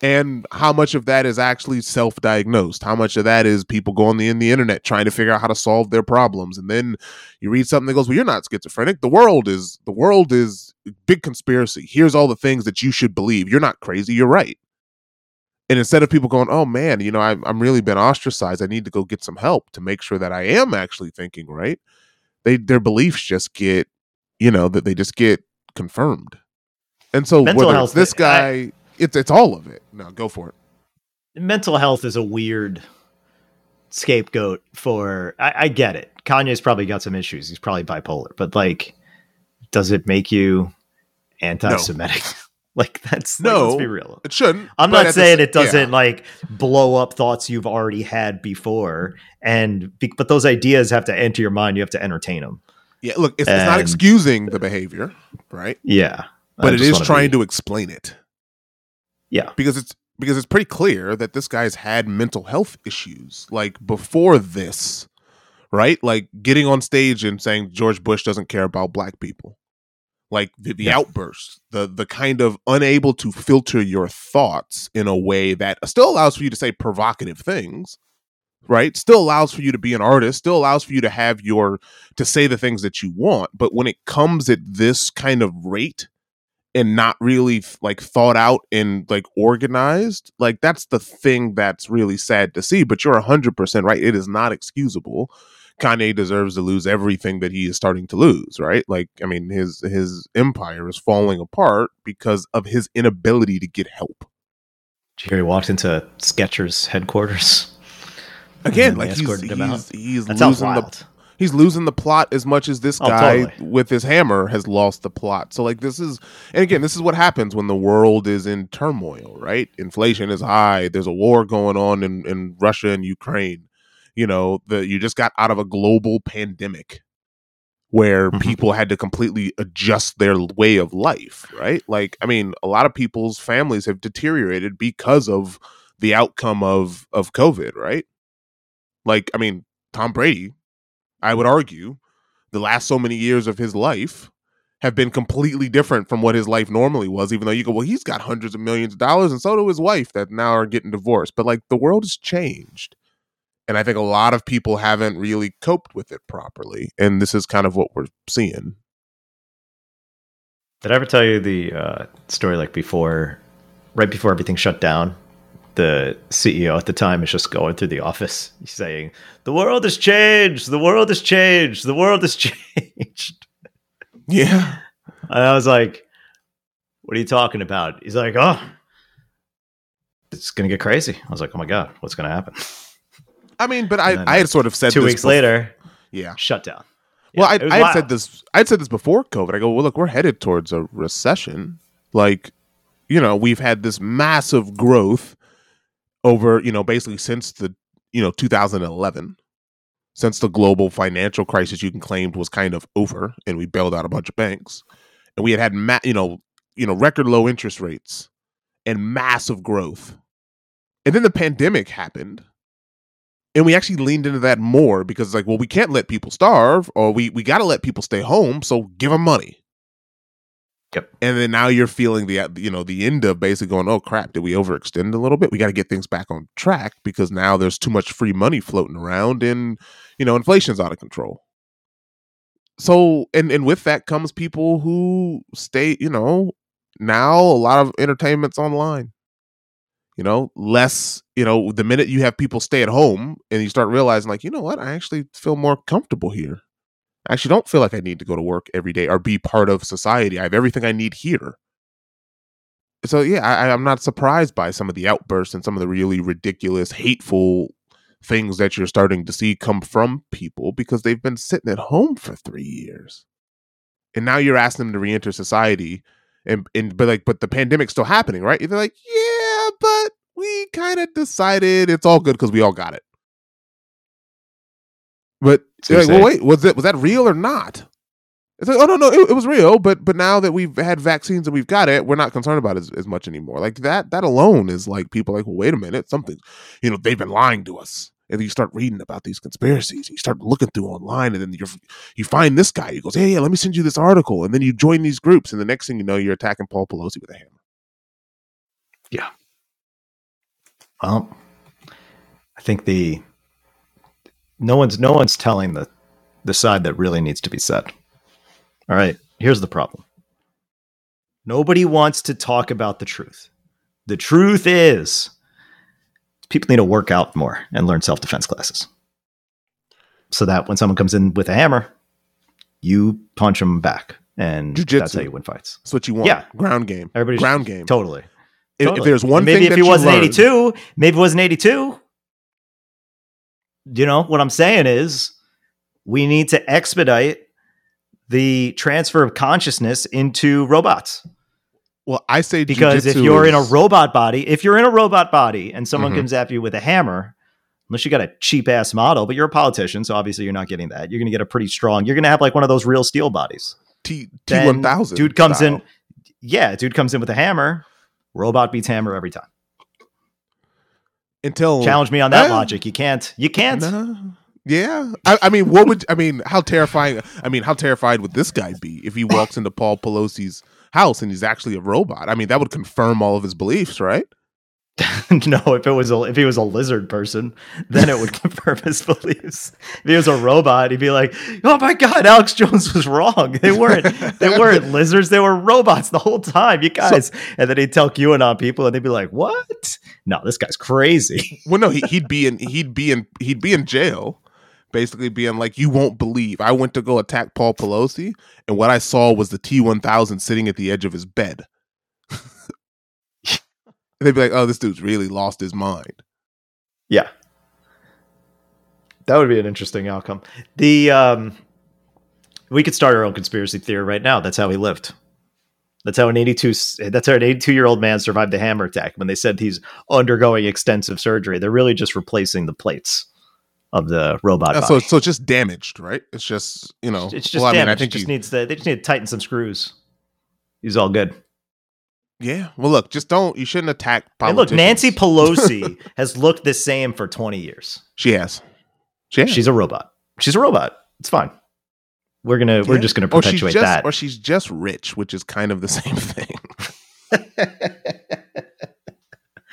and how much of that is actually self-diagnosed? How much of that is people going the, in the internet trying to figure out how to solve their problems and then you read something that goes well you're not schizophrenic. The world is the world is big conspiracy. Here's all the things that you should believe. You're not crazy. You're right. And instead of people going oh man you know I've, I'm really been ostracized. I need to go get some help to make sure that i am actually thinking right they their beliefs just get you know that they just get confirmed. And so Mental whether health, this guy I, it's it's all of it. No, go for it. Mental health is a weird scapegoat for. I, I get it. Kanye's probably got some issues. He's probably bipolar, but like, does it make you anti-Semitic? No. like that's no. Like, let's be real. It shouldn't. I'm not saying it doesn't yeah. like blow up thoughts you've already had before, and but those ideas have to enter your mind. You have to entertain them. Yeah, look, it's, and, it's not excusing the behavior, right? Yeah, but it is trying be, to explain it. Yeah. Because it's because it's pretty clear that this guy's had mental health issues like before this, right? Like getting on stage and saying George Bush doesn't care about black people. Like the, the yeah. outbursts, the the kind of unable to filter your thoughts in a way that still allows for you to say provocative things, right? Still allows for you to be an artist, still allows for you to have your to say the things that you want, but when it comes at this kind of rate, and not really like thought out and like organized like that's the thing that's really sad to see but you're 100% right it is not excusable. Kanye deserves to lose everything that he is starting to lose right? Like i mean his his empire is falling apart because of his inability to get help. Jerry walked into skechers headquarters. Again like he's, he's, he's losing the he's losing the plot as much as this oh, guy totally. with his hammer has lost the plot. So like this is and again, this is what happens when the world is in turmoil, right? Inflation is high, there's a war going on in, in Russia and Ukraine. You know, the you just got out of a global pandemic where mm-hmm. people had to completely adjust their way of life, right? Like, I mean, a lot of people's families have deteriorated because of the outcome of of COVID, right? Like, I mean, Tom Brady I would argue, the last so many years of his life have been completely different from what his life normally was, even though you go, well, he's got hundreds of millions of dollars, and so do his wife that now are getting divorced. But like the world has changed. And I think a lot of people haven't really coped with it properly. And this is kind of what we're seeing. Did I ever tell you the uh, story like before, right before everything shut down? The CEO at the time is just going through the office saying, "The world has changed. The world has changed. The world has changed." Yeah. And I was like, what are you talking about? He's like, oh, it's going to get crazy. I was like, oh my God, what's going to happen? I mean, but I, I had sort of said Two weeks bef- later, Yeah. shut down. Well, Yeah, I, I had said this. I had said this before COVID. I go, well, look, we're headed towards a recession. Like, you know, we've had this massive growth over, you know, basically since the, you know, 2011, since the global financial crisis you can claim was kind of over, and we bailed out a bunch of banks, and we had had, ma- you know, you know, record low interest rates and massive growth, and then the pandemic happened and we actually leaned into that more because it's like well we can't let people starve or we we got to let people stay home so give them money Yep. and then now you're feeling the you know the end of basically going oh crap did we overextend a little bit? We got to get things back on track because now there's too much free money floating around and you know inflation's out of control. So and and with that comes people who stay you know now a lot of entertainment's online. You know less you know the minute you have people stay at home and you start realizing like you know what? I actually feel more comfortable here i actually don't feel like i need to go to work every day or be part of society. I have everything i need here. So yeah I, i'm not surprised by some of the outbursts and some of the really ridiculous hateful things that you're starting to see come from people because they've been sitting at home for three years. And now you're asking them to reenter society and and but like but the pandemic's still happening right? They're like yeah but we kind of decided it's all good because we all got it. But you're you're like, well wait was it was that real or not it's like oh no no it, it was real but but now that we've had vaccines and we've got it we're not concerned about it as, as much anymore like that that alone is like people like well wait a minute something you know they've been lying to us and you start reading about these conspiracies you start looking through online and then you're you find this guy. He goes, "Hey, yeah, let me send you this article," and then you join these groups, and the next thing you know, you're attacking Paul Pelosi with a hammer. Yeah. Well, I think the no one's no one's telling the the side that really needs to be said. All right, here's the problem. Nobody wants to talk about the truth. The truth is people need to work out more and learn self-defense classes. So that when someone comes in with a hammer, you punch them back and that's Jiu-jitsu. that's how you win fights. That's what you want. Yeah. ground game. Everybody's ground game. Totally. If, if there's one And maybe thing if you wasn't learned- 82, maybe it wasn't 82. You know, what I'm saying is we need to expedite the transfer of consciousness into robots. well, I say Because if you're in a robot body, if you're in a robot body and someone Mhm. comes after you with a hammer, unless you got a cheap ass model, but you're a politician, so obviously you're not getting that. You're going to get a pretty strong, you're going to have like one of those real steel bodies. T T one thousand. Dude comes in, yeah, dude comes in with a hammer. Robot beats hammer every time. Until Challenge me on that Eh. logic. You can't. You can't. No. Yeah, I, I mean, what would I mean? How terrifying? I mean, how terrified would this guy be if he walks into Paul Pelosi's house and he's actually a robot? I mean, that would confirm all of his beliefs, right? no, if it was a, if he was a lizard person, then it would confirm his beliefs. If he was a robot, he'd be like, "Oh my god, Alex Jones was wrong. They weren't they weren't lizards. They were robots the whole time. You guys." and then he'd tell QAnon people, and they'd be like, "What? No, this guy's crazy." Well, no, he, he'd be in he'd be in he'd be in jail, basically being like, "You won't believe I went to go attack Paul Pelosi, and what I saw was the T one thousand sitting at the edge of his bed." They'd be like, "Oh, this dude's really lost his mind." Yeah. That would be an interesting outcome. The um we could start our own conspiracy theory right now. That's how he lived. That's how an 82 that's how an 82 year old man survived the hammer attack when they said he's undergoing extensive surgery. They're really just replacing the plates of the robot. Uh, so, so it's just damaged, right? It's just you know, it's just well, I mean, I think it just he- needs to they just need to tighten some screws. He's all good. yeah. Well, look, just don't. You shouldn't attack. And look, Nancy. Pelosi has looked the same for 20 years. She has. She has. She's a robot. She's a robot. It's fine. We're gonna we're just gonna or perpetuate just, that. or she's just rich, which is kind of the same thing.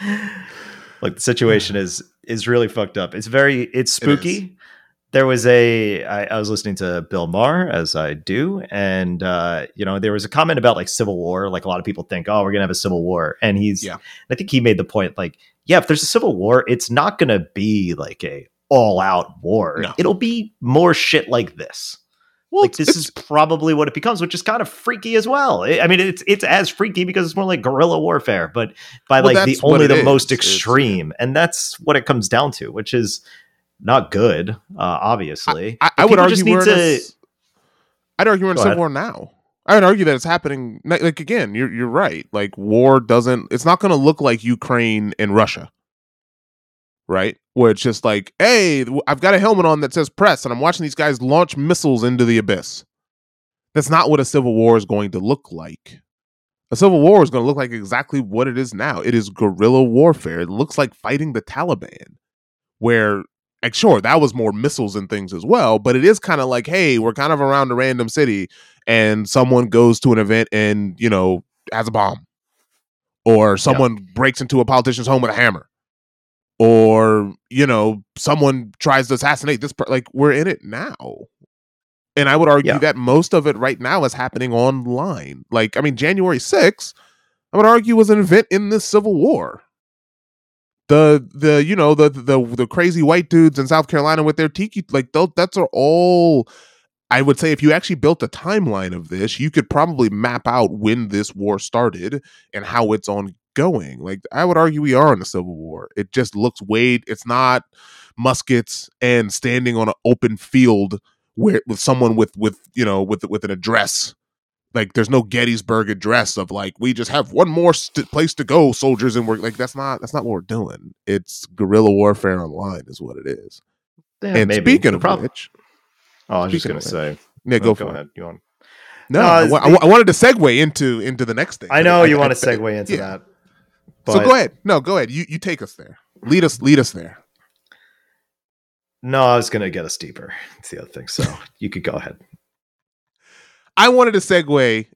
Look, the situation is is really fucked up. It's very it's spooky. There was a I, I was listening to Bill Maher as I do, and uh, you know there was a comment about like civil war. Like a lot of people think, oh, we're gonna have a civil war, and he's Yeah. I think he made the point like, yeah, if there's a civil war, it's not gonna be like a all out war. No. It'll be more shit like this. Well, like this is probably what it becomes, which is kind of freaky as well. I mean, it's it's as freaky because it's more like guerrilla warfare, but by well, like the only the is. most extreme, it's, and that's what it comes down to, which is not good. Uh, obviously, I, I, I would argue we're to, a, I'd argue we're in a civil war now. I would argue that it's happening. Like again, you're you're right. Like war doesn't. It's not going to look like Ukraine and Russia, right? Where it's just like, hey, I've got a helmet on that says press, and I'm watching these guys launch missiles into the abyss. That's not what a civil war is going to look like. A civil war is going to look like exactly what it is now. It is guerrilla warfare. It looks like fighting the Taliban, where like sure that was more missiles and things as well but it is kind of like hey we're kind of around a random city and someone goes to an event and you know has a bomb or someone breaks into a politician's home with a hammer or you know someone tries to assassinate this per- like we're in it now. And i would argue yeah. that most of it right now is happening online. Like i mean january 6th i would argue was an event in this civil war. The the you know the the the crazy white dudes in South Carolina with their tiki like those that's are all I would say if you actually built a timeline of this, you could probably map out when this war started and how it's ongoing. Like I would argue we are in a civil war. It just looks way it's not muskets and standing on an open field where with someone with with you know with with an address like there's no Gettysburg address of like we just have one more st- place to go, soldiers, and we're like that's not that's not what we're doing. It's guerrilla warfare online, is what it is. Yeah, and maybe. speaking of prob- which, oh, I was just gonna say, yeah, go, oh, go for ahead. You want? No, no I, I, I, wanted to segue into into the next thing. I know you want to segue into yeah. that. But... So go ahead. No, go ahead. You you take us there. Lead us lead us there. No, I was gonna get us deeper. It's the other thing. So you could go ahead. I wanted to segue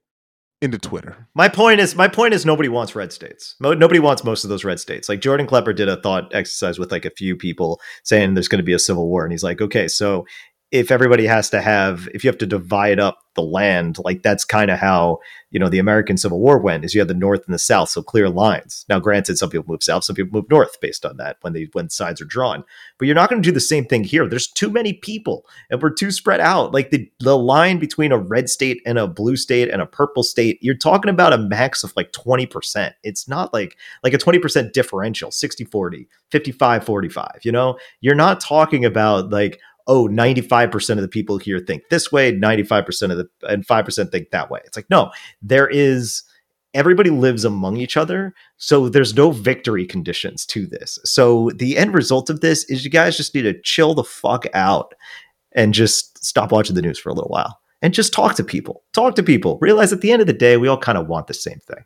into Twitter. My point is, my point is, nobody wants red states. Mo- nobody wants most of those red states. Like Jordan Klepper did a thought exercise with like a few people saying there's going to be a civil war, and he's like, okay, so if everybody has to have, if you have to divide up the land, like that's kind of how you know the American Civil War went. Is you had the North and the South, so clear lines. Now, granted, some people move south, some people move north based on that when they when sides are drawn. But you're not going to do the same thing here. There's too many people, and we're too spread out. Like the the line between a red state and a blue state and a purple state, you're talking about a max of like 20 percent. It's not like like a 20 percent differential, 60 40, 55 45. You know, you're not talking about like oh 95% of the people here think this way 95% of the and 5% think that way. It's like no there is everybody lives among each other so there's no victory conditions to this. So the end result of this is you guys just need to chill the fuck out and just stop watching the news for a little while and just talk to people. Talk to people. Realize at the end of the day we all kind of want the same thing.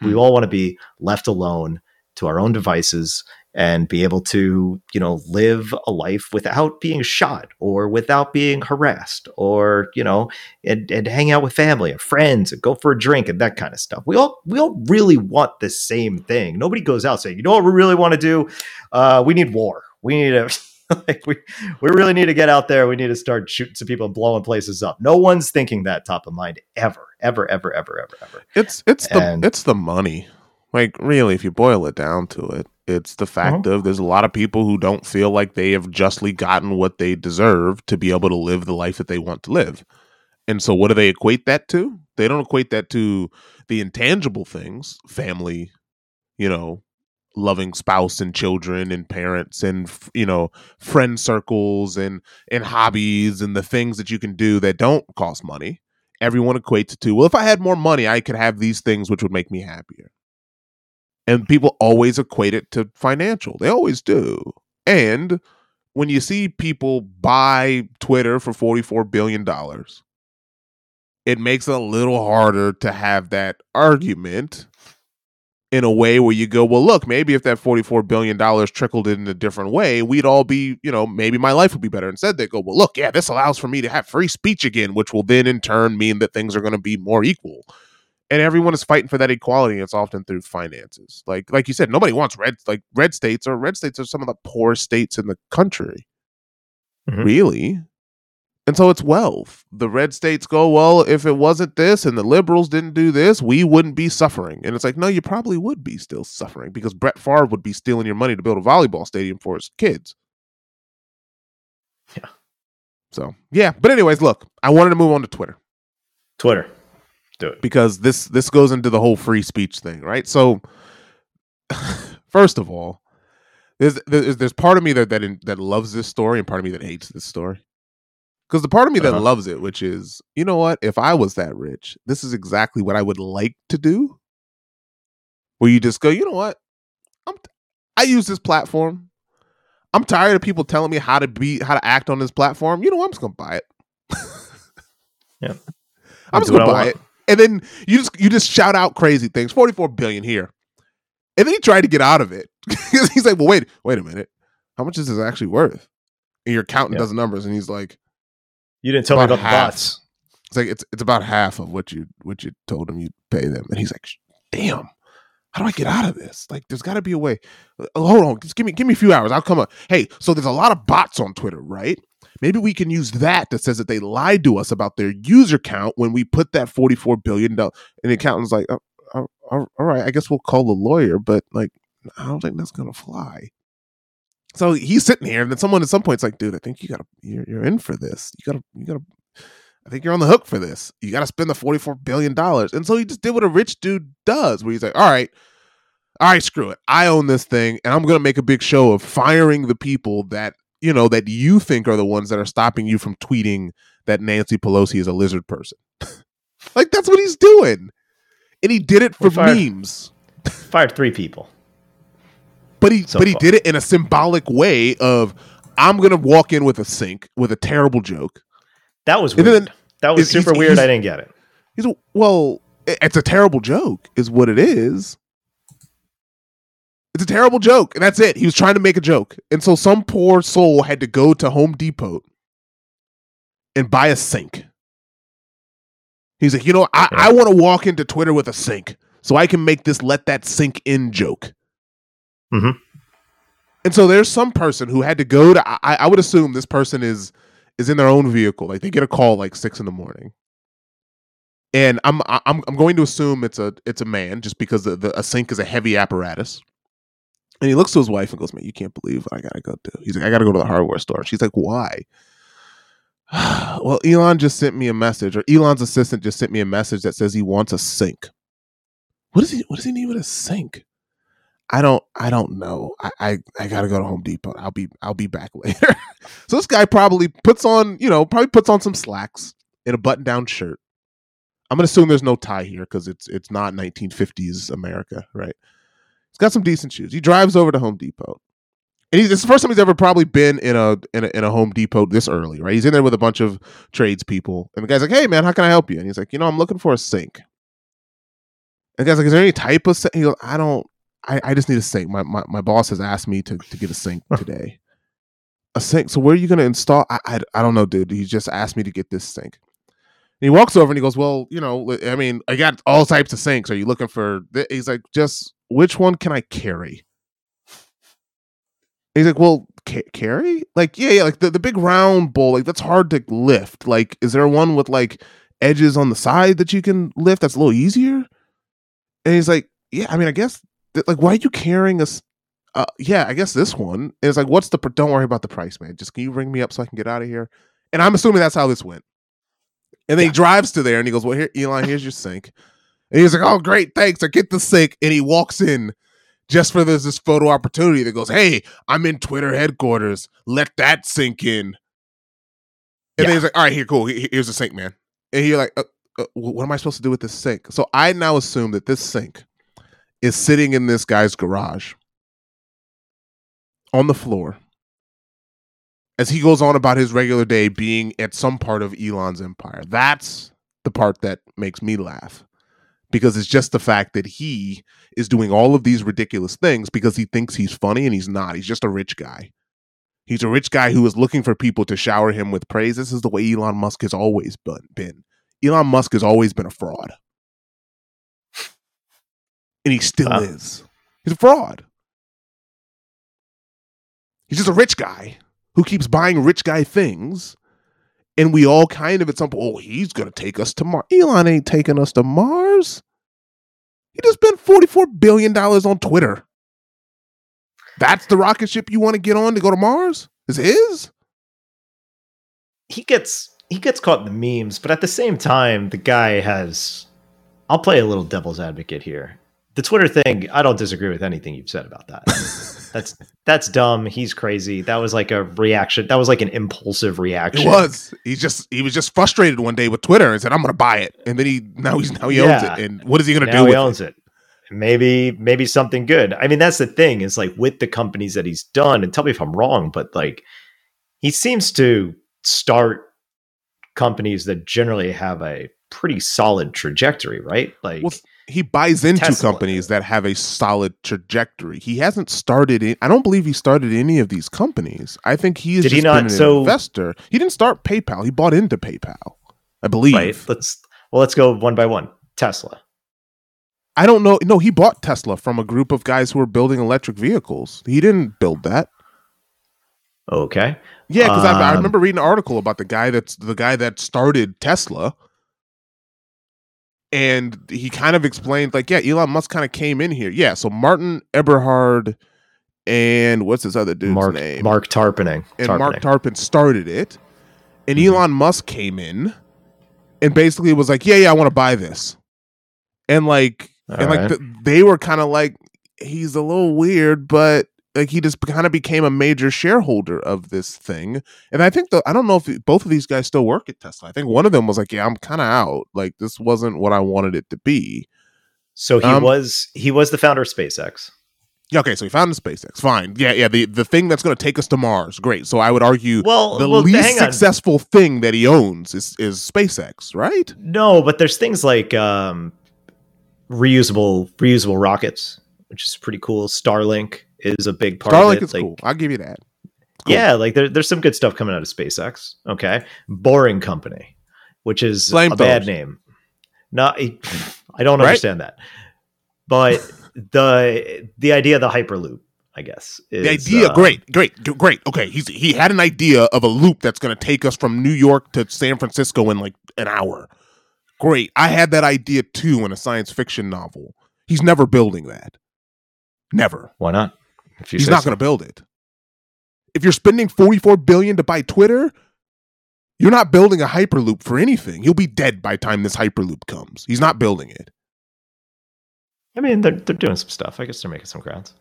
Hmm. we all want to be left alone to our own devices and be able to, you know, live a life without being shot or without being harassed or, you know, and, and hang out with family and friends and go for a drink and that kind of stuff. We all we all really want the same thing. Nobody goes out saying, you know what we really want to do? Uh, we need war. We need to like we we really need to get out there. We need to start shooting some people and blowing places up. No one's thinking that top of mind ever, ever, ever, ever, ever, ever. It's it's and, the it's the money. Like really, if you boil it down to it, it's the fact uh-huh. of there's a lot of people who don't feel like they have justly gotten what they deserve to be able to live the life that they want to live. And so, what do they equate that to? They don't equate that to the intangible things, family, you know, loving spouse and children and parents and you know friend circles and and hobbies and the things that you can do that don't cost money everyone equates it to well if i had more money i could have these things which would make me happier and people always equate it to financial. They always do. And when you see people buy Twitter for $44 billion, it makes it a little harder to have that argument in a way where you go, well, look, maybe if that $44 billion trickled in a different way, we'd all be, you know, maybe my life would be better. Instead, they go, well, look, yeah, this allows for me to have free speech again, which will then in turn mean that things are going to be more equal and everyone is fighting for that equality. And it's often through finances. Like like you said, nobody wants red like red states or red states are some of the poorest states in the country. Mm-hmm. Really. And so it's wealth. The red states go, well, if it wasn't this and the liberals didn't do this, we wouldn't be suffering. And it's like, no, you probably would be still suffering because Brett Favre would be stealing your money to build a volleyball stadium for his kids. Yeah. So yeah, but anyways, look, I wanted to move on to Twitter. Twitter, do it because this this goes into the whole free speech thing, right? So, first of all, there's there's, there's part of me that that in, that loves this story and part of me that hates this story. Because the part of me that uh-huh. loves it, which is, you know what? If I was that rich, this is exactly what I would like to do. Where you just go, you know what? I'm t- I use this platform. I'm tired of people telling me how to be, how to act on this platform. You know what? I'm just gonna buy it. yeah, I'm just gonna buy it. And then you just you just shout out crazy things. 44 billion here. And then he tried to get out of it. he's like, well, wait, wait a minute. How much is this actually worth? And you're counting dozen numbers, and he's like, You didn't tell me about half. the bots. It's like it's it's about half of what you what you told him you'd pay them. And he's like, damn. How do I get out of this? Like, there's got to be a way. Uh, hold on, just give me give me a few hours. I'll come up. Hey, so there's a lot of bots on Twitter, right? Maybe we can use that that says that they lied to us about their user count when we put that 44 billion dollars. And the accountant's like, oh, oh, oh, all right, I guess we'll call the lawyer, but like, I don't think that's gonna fly. So he's sitting here, and then someone at some point's like, dude, I think you gotta, you're, you're in for this. You gotta, you gotta, I think you're on the hook for this. You gotta spend the $44 billion. And so he just did what a rich dude does, where he's like, all right, all right, screw it. I own this thing, and I'm gonna make a big show of firing the people that, you know, that you think are the ones that are stopping you from tweeting that Nancy Pelosi is a lizard person. like that's what he's doing and he did it for fired, memes. Fired three people, but he so but he did it in a symbolic way of I'm gonna walk in with a sink with a terrible joke. That was weird. Then, that was super he's, weird. He's, I didn't get it. He's well, it's a terrible joke, is what it is. It's a terrible joke, and that's it. He was trying to make a joke, and so some poor soul had to go to Home Depot and buy a sink He's like, you know, I. I want to walk into Twitter with a sink so I can make this let that sink in joke. Mm-hmm. And so there's some person who had to go to. I, I would assume this person is is in their own vehicle. Like they get a call like six in the morning, and I'm I'm I'm going to assume it's a it's a man just because the, the a sink is a heavy apparatus. And he looks to his wife and goes, "Man, you can't believe I gotta go to." He's like, "I gotta go to the hardware store." She's like, "Why?" well, Elon just sent me a message, or Elon's assistant just sent me a message that says he wants a sink. What does he? What does he need with a sink? I don't. I don't know. I, I, I gotta go to Home Depot. I'll be. I'll be back later. so this guy probably puts on. You know, probably puts on some slacks in a button-down shirt. I'm gonna assume there's no tie here because it's it's not 1950s America, right? Got some decent shoes. He drives over to Home Depot and he's it's the first time he's ever probably been in a, in a in a Home Depot this early, right? He's in there with a bunch of tradespeople, and the guy's like, "Hey, man, how can I help you?" And he's like, "You know, I'm looking for a sink." And the guy's like, "Is there any type of sink?" He goes, "I don't. I, I just need a sink. My, my my boss has asked me to to get a sink today. a sink. So where are you going to install? I, I I don't know, dude. He just asked me to get this sink." And he walks over and he goes, "Well, you know, I mean, I got all types of sinks. Are you looking for?" Th-? He's like, "Just which one can I carry?" he's like, well, ca- carry? Like, yeah, yeah, like the, the big round bowl, like that's hard to lift. Like, is there one with like edges on the side that you can lift that's a little easier? And he's like, yeah, I mean, I guess, th- like, why are you carrying a, uh, yeah, I guess this one. And it's like, what's the, pr- don't worry about the price, man. Just can you ring me up so I can get out of here? And I'm assuming that's how this went. And then yeah. he drives to there and he goes, well, here, Elon, here's your sink. And he's like, oh, great, thanks. I get the sink. And he walks in just for this this photo opportunity that goes, "Hey, I'm in Twitter headquarters. Let that sink in." And yeah. then he's like, "All right, here, cool. Here's the sink, man." And you're like, uh, uh, "What am I supposed to do with this sink?" So I now assume that this sink is sitting in this guy's garage on the floor as he goes on about his regular day being at some part of Elon's empire. That's the part that makes me laugh because it's just the fact that he is doing all of these ridiculous things because he thinks he's funny and he's not. He's just a rich guy. He's a rich guy who is looking for people to shower him with praise. This is the way Elon Musk has always been. Elon Musk has always been a fraud. And he still wow. is. He's a fraud. He's just a rich guy who keeps buying rich guy things. And we all kind of at some point, oh, he's going to take us to Mars. Elon ain't taking us to Mars. He just spent $44 billion on Twitter. That's the rocket ship you want to get on to go to Mars? Is his? he gets he gets caught in the memes, but at the same time, the guy has. I'll play a little devil's advocate here. The Twitter thing, I don't disagree with anything you've said about that. that's that's dumb. He's crazy. That was like a reaction. That was like an impulsive reaction. It was. He just he was just frustrated one day with Twitter and said, "I'm going to buy it." And then he now he's now he owns it. And what is he going to do? now he owns it? it. Maybe maybe something good. I mean, that's the thing. Is like with the companies that he's done, and tell me if I'm wrong, but like he seems to start companies that generally have a pretty solid trajectory, right? Like Well, He buys into Tesla. companies that have a solid trajectory. He hasn't started. In, I don't believe he started any of these companies. I think he has Did he just not- been an so- investor. He didn't start PayPal. He bought into PayPal. I believe. right. Let's well, let's go one by one. Tesla. I don't know. No, he bought Tesla from a group of guys who were building electric vehicles. He didn't build that. Okay. Yeah, because I, I Um, remember reading an article about the guy that's the guy that started Tesla, and he kind of explained like, yeah, Elon Musk kind of came in here. Yeah, so Martin Eberhard and what's this other dude's Mark name? Mark Tarpenning. and Tarpenning. Mark Tarpin started it, and Mhm. Elon Musk came in, and basically was like, yeah, yeah, I want to buy this, and like, and like Alright. th- they were kind of like, he's a little weird, but like he just kind of became a major shareholder of this thing, and I think the I don't know if both of these guys still work at Tesla. I think one of them was like, yeah, I'm kind of out. Like this wasn't what I wanted it to be. so he um, was he was the founder of SpaceX. Yeah, okay, so he founded SpaceX. Fine. Yeah, yeah, the, the thing that's going to take us to Mars. Great. So I would argue Well, the well, least successful thing that he owns is, is SpaceX, right? No, but there's things like um, reusable reusable rockets, which is pretty cool. Starlink is a big part Starlink of it. is like, cool. I'll give you that. Cool. Yeah, like there, there's some good stuff coming out of SpaceX. Okay, Boring Company, which is a Flamethrowers. bad name. Not, I don't Right? understand that, but the the idea of the hyperloop, I guess, is, The idea, uh, great, great, great. Okay, he's he had an idea of a loop that's going to take us from New York to San Francisco in like an hour. Great. I had that idea too in a science fiction novel. He's never building that. Never. Why not? If you He's not so. going to build it. If you're spending 44 billion to buy Twitter, you're not building a hyperloop for anything. He'll be dead by the time this hyperloop comes. He's not building it. I mean, they're they're doing some stuff. I guess they're making some grounds.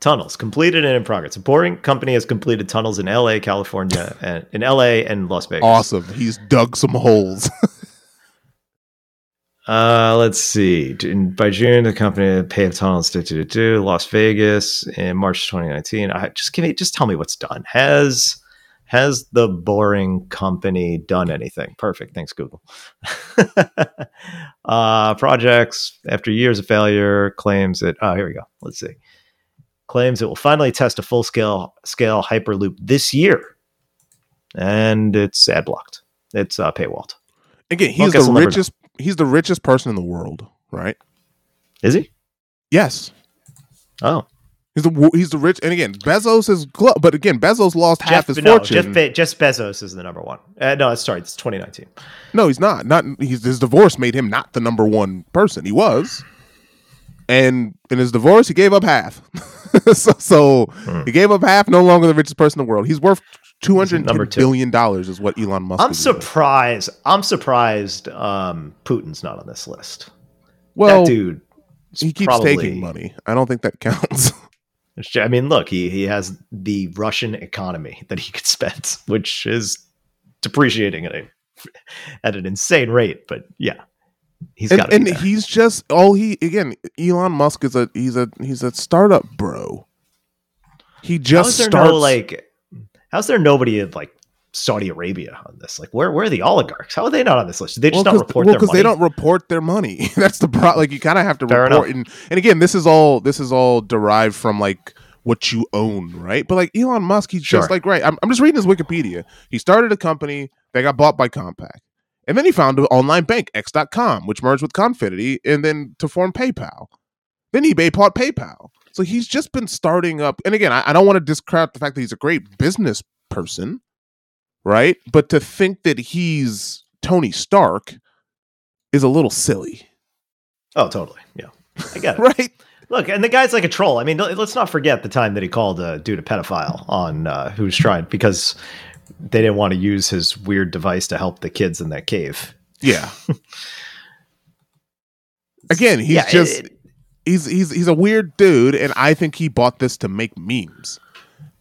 Tunnels completed and in progress. A boring company has completed tunnels in L.A., California, and in L.A. and Las Vegas. Awesome. He's dug some holes. Uh, let's see. By June, the company paved tunnels to Las Vegas in March 2019. I just give me, just tell me what's done. Has has the boring company done anything? Perfect. Thanks, Google. uh, projects after years of failure claims that. Oh, here we go. Let's see. Claims it will finally test a full scale scale hyperloop this year, and it's ad blocked. It's uh, paywalled. Again, he's the we'll never know. richest he's the richest person in the world, right? Is he? Yes. Oh, He's the he's the rich and again, Bezos is glo- but again, Bezos lost half his no, fortune. Jeff, Jeff Bezos is the number one. Uh, no, sorry, it's 2019. No, he's not. Not he's, his divorce made him not the number one person. He was, and in his divorce, he gave up half. so so Hmm. he gave up half. No longer the richest person in the world. He's worth two hundred Number ten two. billion dollars. Is what Elon Musk. I'm surprised. I'm surprised. Um, Putin's not on this list. Well, that dude. he keeps probably- taking money. I don't think that counts. I mean, look, he he has the Russian economy that he could spend, which is depreciating at a at an insane rate. But yeah, he's got and and he's just all he again. Elon Musk is a he's a he's a startup bro. He just starts no like? How's there nobody in like Saudi Arabia on this? Like, where where are the oligarchs? How are they not on this list? They just well, not report well, their money? they don't report their money. That's the problem. Like you kind of have to Fair report. enough. And, and again, this is all this is all derived from like what you own, right? But like Elon Musk, he's Sure. just like right. I'm, I'm just reading his Wikipedia. He started a company that got bought by Compaq, and then he founded an online bank X.com, which merged with Confinity, and then to form PayPal. Then eBay bought PayPal. So he's just been starting up. And again, I, I don't want to discredit the fact that he's a great business person, right? But to think that he's Tony Stark is a little silly, Oh, totally. Yeah, I get it. right? Look, and the guy's like a troll. I mean, let's not forget the time that he called a dude a pedophile on uh, who's trying because they didn't want to use his weird device to help the kids in that cave. Yeah. Again, he's Yeah, just it- he's he's he's a weird dude, and I think he bought this to make memes.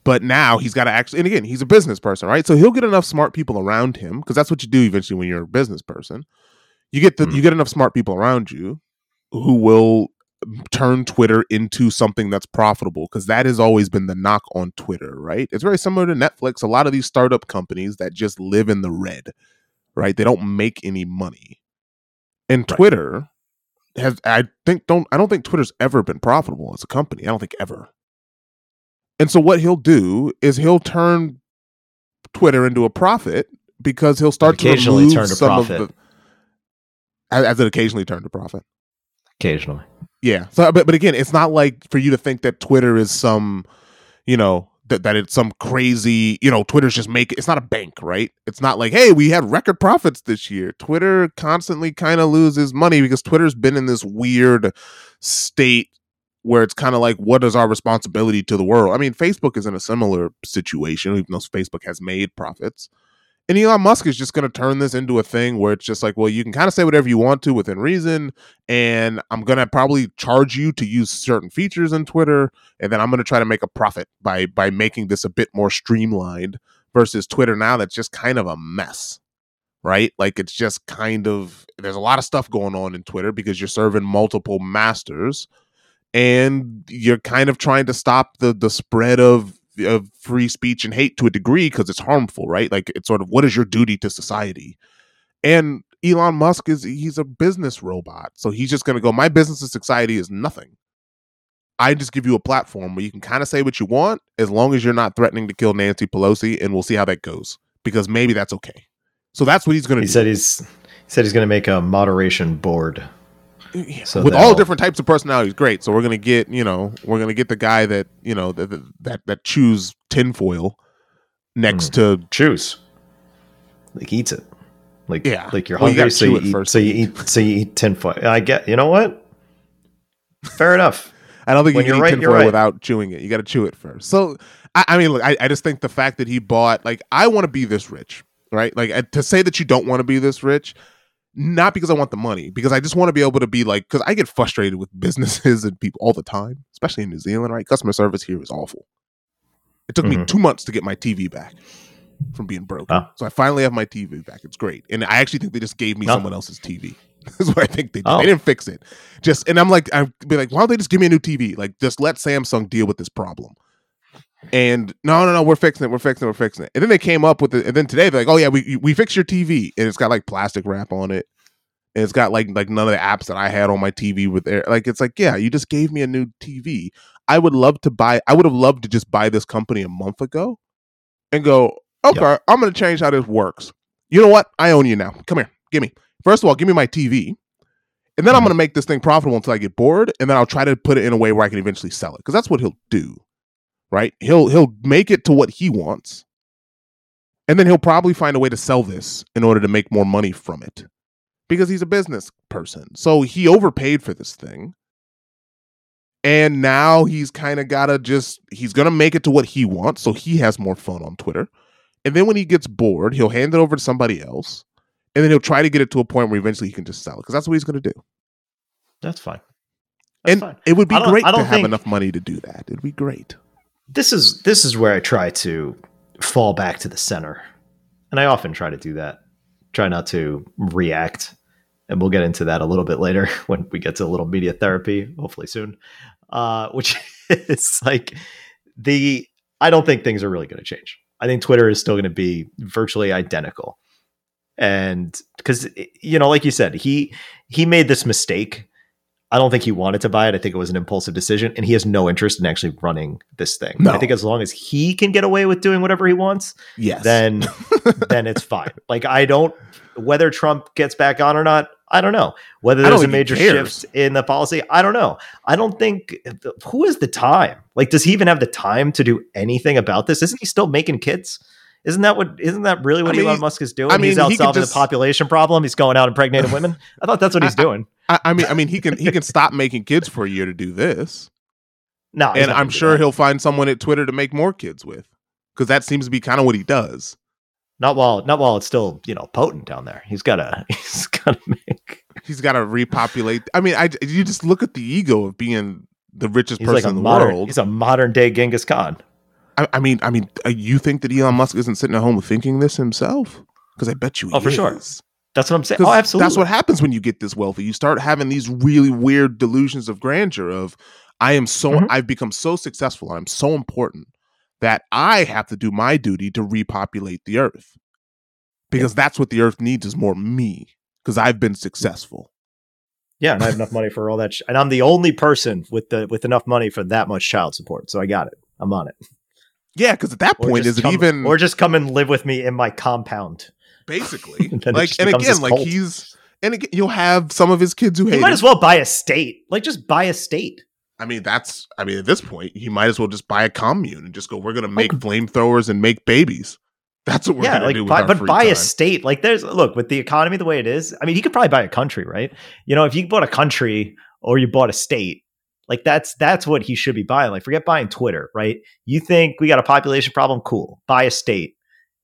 But now he's got to actually, and again, he's a business person, right? So he'll get enough smart people around him because that's what you do eventually when you're a business person. You get the Hmm. you get enough smart people around you who will turn Twitter into something that's profitable because that has always been the knock on Twitter, right? It's very similar to Netflix. A lot of these startup companies that just live in the red, right? They don't make any money. And Right. Has I think don't I don't think Twitter's ever been profitable as a company. I don't think ever. And so what he'll do is he'll turn Twitter into a profit because he'll start to Occasionally turn to some profit. of the as, as it occasionally turned to profit. Occasionally. Yeah. So, but but again, it's not like for you to think that Twitter is some, you know, that that it's some crazy, you know, Twitter's just make it's not a bank, right? It's not like, hey, we had record profits this year. Twitter constantly kind of loses money because Twitter's been in this weird state where it's kind of like, what is our responsibility to the world? I mean, Facebook is in a similar situation, even though Facebook has made profits. And Elon Musk is just going to turn this into a thing where it's just like, well, you can kind of say whatever you want to within reason, and I'm going to probably charge you to use certain features in Twitter, and then I'm going to try to make a profit by by making this a bit more streamlined versus Twitter now that's just kind of a mess. Right? Like it's just kind of there's a lot of stuff going on in Twitter because you're serving multiple masters and you're kind of trying to stop the the spread of of free speech and hate to a degree because it's harmful, right? Like it's sort of what is your duty to society? And Elon Musk is he's a business robot. So he's just gonna go, My business to society is nothing. I just give you a platform where you can kind of say what you want as long as you're not threatening to kill Nancy Pelosi, and we'll see how that goes. Because maybe that's okay. So that's what he's gonna He do. said he's he said he's going to make a moderation board. So with all different types of personalities, great. So we're gonna get, you know, we're gonna get the guy that, you know, that that that chews tinfoil next mm. to Choose. Like eats it. Like Yeah. like you're Well, you hungry, gotta so you eat first so you eat so you eat tinfoil. I get you know what? Fair enough. I don't think When you can eat right, tinfoil right. without chewing it. You got to chew it first. So, I, I mean, look, I, I just think the fact that he bought, like, I want to be this rich, right? Like, to say that you don't want to be this rich, not because I want the money, because I just want to be able to be like, because I get frustrated with businesses and people all the time, especially in New Zealand, right? Customer service here is awful. It took me Mhm. two months to get my TV back from being broken. Oh. So I finally have my TV back. It's great. And I actually think they just gave me someone else's TV. This is what I think they did. Oh. They didn't fix it. Just and I'm like, I'd be like, why don't they just give me a new TV? Like, just let Samsung deal with this problem. And no, no, no, we're fixing it. We're fixing it. We're fixing it. And then they came up with it. And then today they're like, oh yeah, we we fixed your TV, and it's got like plastic wrap on it. And it's got like like none of the apps that I had on my TV with there. Like it's like, yeah, you just gave me a new TV. I would love to buy. I would have loved to just buy this company a month ago, and go, okay, I'm going to change how this works. You know what? I own you now. Come here, give me. First of all, give me my TV, and then I'm Mhm. going to make this thing profitable until I get bored, and then I'll try to put it in a way where I can eventually sell it because that's what he'll do, right? He'll he'll make it to what he wants, and then he'll probably find a way to sell this in order to make more money from it because he's a business person. So he overpaid for this thing. And now he's kind of got to just, he's going to make it to what he wants. So he has more fun on Twitter. And then when he gets bored, he'll hand it over to somebody else. And then he'll try to get it to a point where eventually he can just sell it because that's what he's going to do. That's fine. That's and fine. it would be great to have think- enough money to do that. It'd be great. This is this is where I try to fall back to the center, and I often try to do that. Try not to react, and we'll get into that a little bit later when we get to a little media therapy, hopefully soon. Uh, which is like the I don't think things are really going to change. I think Twitter is still going to be virtually identical, and because you know, like you said, he he made this mistake. I don't think he wanted to buy it. I think it was an impulsive decision, and he has no interest in actually running this thing. No. I think as long as he can get away with doing whatever he wants, Yes. then then it's fine. Like I don't whether Trump gets back on or not, I don't know. Whether there's a major shift in the policy, I don't know. I don't think who is the time? Like does he even have the time to do anything about this? Isn't he still making kids? Isn't that what isn't that really what I mean, Elon Musk is doing? I mean, he's out he solving just- the population problem. He's going out and impregnating women. I thought that's what he's I- doing. I, I mean, I mean, he can he can stop making kids for a year to do this. No, and I'm sure he'll find someone at Twitter to make more kids with, because that seems to be kind of what he does. Not while not while it's still you know potent down there. He's gotta he's gotta make. He's got to repopulate. I mean, I you just look at the ego of being the richest He's person like in the modern. world. He's a modern day Genghis Khan. I, I mean, I mean, uh, you think that Elon Musk isn't sitting at home thinking this himself? Because I bet you. Oh, for sure. That's what I'm saying. Oh, absolutely. That's what happens when you get this wealthy. You start having these really weird delusions of grandeur. Of I am so Mhm. I've become so successful. I'm so important that I have to do my duty to repopulate the earth because that's what the earth needs is more me because I've been successful. Yeah, and I have enough money for all that, sh- and I'm the only person with the with enough money for that much child support. So I got it. I'm on it. Yeah, because at that Or point, is it even or just come and live with me in my compound? basically And like? And again, like cult. he's and again, you'll have some of his kids who You hate. might him. as well buy a state. Like just buy a state. I mean, that's. I mean, at this point, he might as well just buy a commune and just go. We're gonna make flamethrowers and make babies. That's what we're yeah, gonna like do. With buy, but buy time. a state. Like there's look with the economy the way it is. I mean, he could probably buy a country, right? You know, if you bought a country or you bought a state, like that's that's what he should be buying. Like forget buying Twitter, right? You think we got a population problem? Cool, buy a state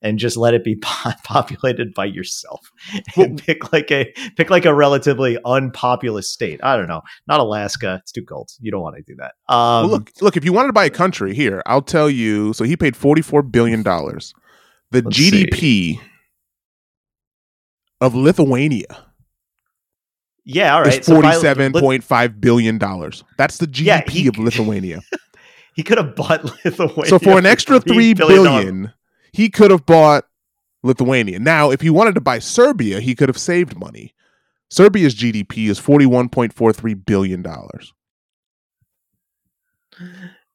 and just let it be populated by yourself. And pick like a pick like a relatively unpopulous state. I don't know, not Alaska. It's too cold. You don't want to do that. Um, well, look, look. If you wanted to buy a country, here I'll tell you. So he paid forty four billion dollars. The GDP of Lithuania yeah, all right. is so buy- forty seven point five billion dollars. That's the GDP Yeah, he- of Lithuania. He could have bought Lithuania. so for an extra three billion billion, he could have bought Lithuania. Now, if he wanted to buy Serbia, he could have saved money. Serbia's GDP is forty one point four three billion dollars.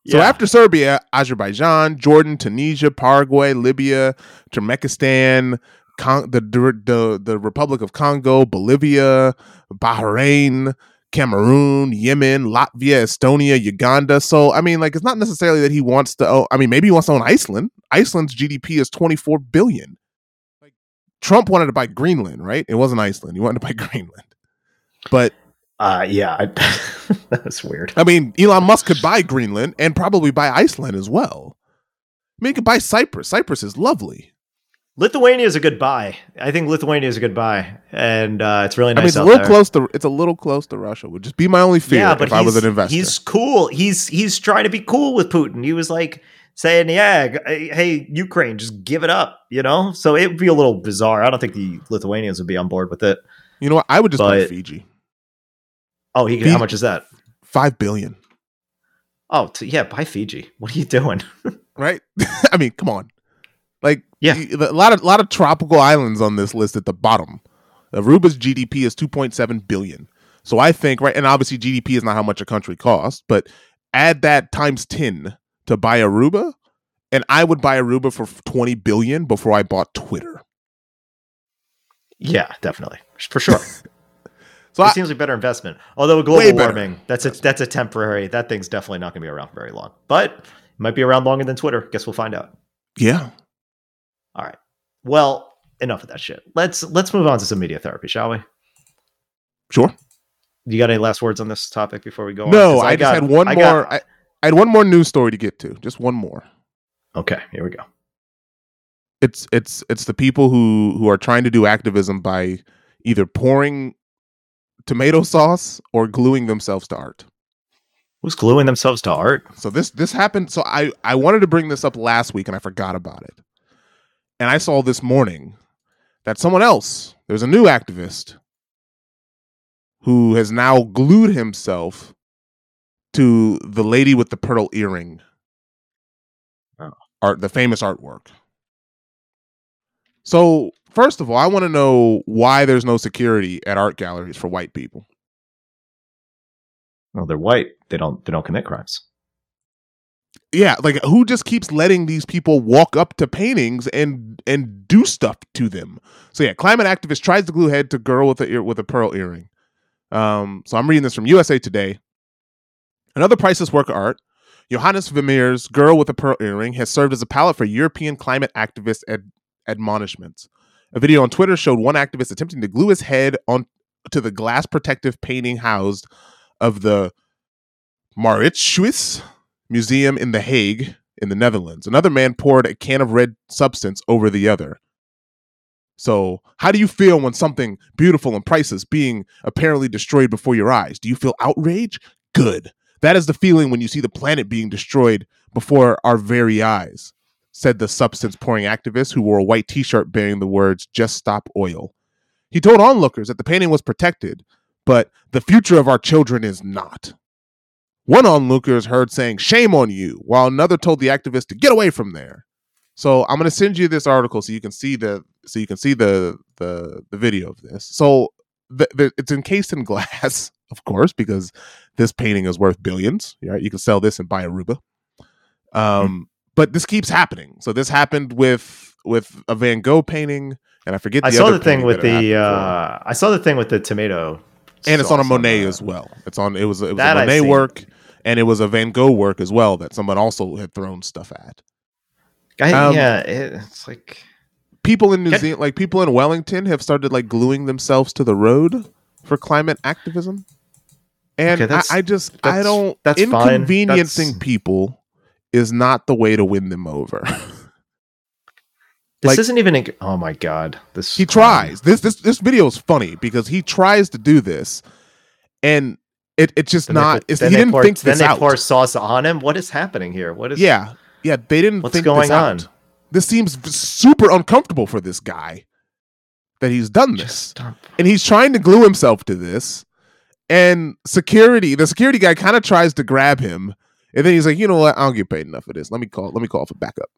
So Yeah. after Serbia, Azerbaijan, Jordan, Tunisia, Paraguay, Libya, Turkmenistan, Con- the, the the Republic of Congo, Bolivia, Bahrain, Cameroon, Yemen, Latvia, Estonia, Uganda. So I mean, like, it's not necessarily that he wants to. own I mean, maybe he wants to own Iceland. Iceland's GDP is twenty four billion. Like, Trump wanted to buy Greenland, right? It wasn't Iceland. He wanted to buy Greenland, but Uh, yeah, I, that's weird. I mean, Elon Musk could buy Greenland and probably buy Iceland as well. I mean, he could buy Cyprus. Cyprus is lovely. Lithuania is a good buy. I think Lithuania is a good buy, and uh, it's really nice. I mean, it's a little there. close to it's a little close to Russia. Would just be my only fear Yeah, but if I was an investor. He's cool. He's he's trying to be cool with Putin. He was like saying, "Yeah, hey, Ukraine, just give it up," you know. So it would be a little bizarre. I don't think the Lithuanians would be on board with it. you know what? I would just buy Fiji. Oh, he Fiji- how much is that? Five billion, Oh, t- yeah, buy Fiji. What are you doing? right? I mean, come on. Like, Yeah. a lot of a lot of tropical islands on this list at the bottom. Aruba's GDP is two point seven billion. So I think right, and obviously GDP is not how much a country costs, but add that times ten to buy Aruba, and I would buy Aruba for twenty billion before I bought Twitter. yeah, definitely for sure. So it I, seems like a better investment. Although global warming, that's a that's a temporary. That thing's definitely not going to be around for very long. But it might be around longer than Twitter. Guess we'll find out. yeah. Well, enough of that shit. Let's let's move on to some media therapy, shall we? sure. You got any last words on this topic before we go on? No, 'Cause I, just got- had one I more. got- I, I had one more news story to get to. Just one more. okay, here we go. It's it's it's the people who who are trying to do activism by either pouring tomato sauce or gluing themselves to art. Who's gluing themselves to art? So this this happened. So I I wanted to bring this up last week and I forgot about it. And I saw this morning that someone else, there's a new activist who has now glued himself to the lady with the pearl earring. Oh. Art the famous artwork. So, first of all, I want to know why there's no security at art galleries for white people. Well, they're white. They don't they don't commit crimes. Yeah like who just keeps letting these people walk up to paintings and and do stuff to them? So yeah climate activist tries to glue head to girl with a ear with a pearl earring. Um so i'm reading this from usa today. Another priceless work of art johannes vermeer's girl with a pearl earring has served as a palette for european climate activist ad- admonishments. A video on twitter showed one activist attempting to glue his head on to the glass protective painting housed of the Mauritshuis Museum in The Hague in the Netherlands. Another man poured a can of red substance over the other. So, how do you feel when something beautiful and priceless being apparently destroyed before your eyes? Do you feel outrage? Good. That is the feeling when you see the planet being destroyed before our very eyes, said the substance pouring activist who wore a white t shirt bearing the words, Just Stop Oil. He told onlookers that the painting was protected, but the future of our children is not. One onlooker is heard saying, Shame on you, while another told the activist to get away from there. So I'm gonna send you this article so you can see the so you can see the the the video of this. So the, the, it's encased in glass, of course, because this painting is worth billions. Right? You can sell this and buy Aruba. Um, mm-hmm. but this keeps happening. So this happened with with a Van Gogh painting, and I forget. I saw the thing with the. Uh, I saw the thing with the tomato, and it's on a Monet on as well. It's on. It was it was a Monet work, and it was a Van Gogh work as well that someone also had thrown stuff at. I, um, yeah, it's like people in New Zealand, like people in Wellington, have started like gluing themselves to the road for climate activism. And okay, I, I, just I don't that's inconveniencing that's, people is not the way to win them over. this like, isn't even. oh my god! This he tries. This this this video is funny because he tries to do this, and it it's just not. Put, he didn't pour, think this Then they out. pour sauce on him. What is happening here? What is? Yeah, yeah, they didn't What's think going on? This seems super uncomfortable for this guy that he's done this. And he's trying to glue himself to this. And security, the security guy kind of tries to grab him. And then he's like, you know what? I don't get paid enough for this. Let me call let me call for backup.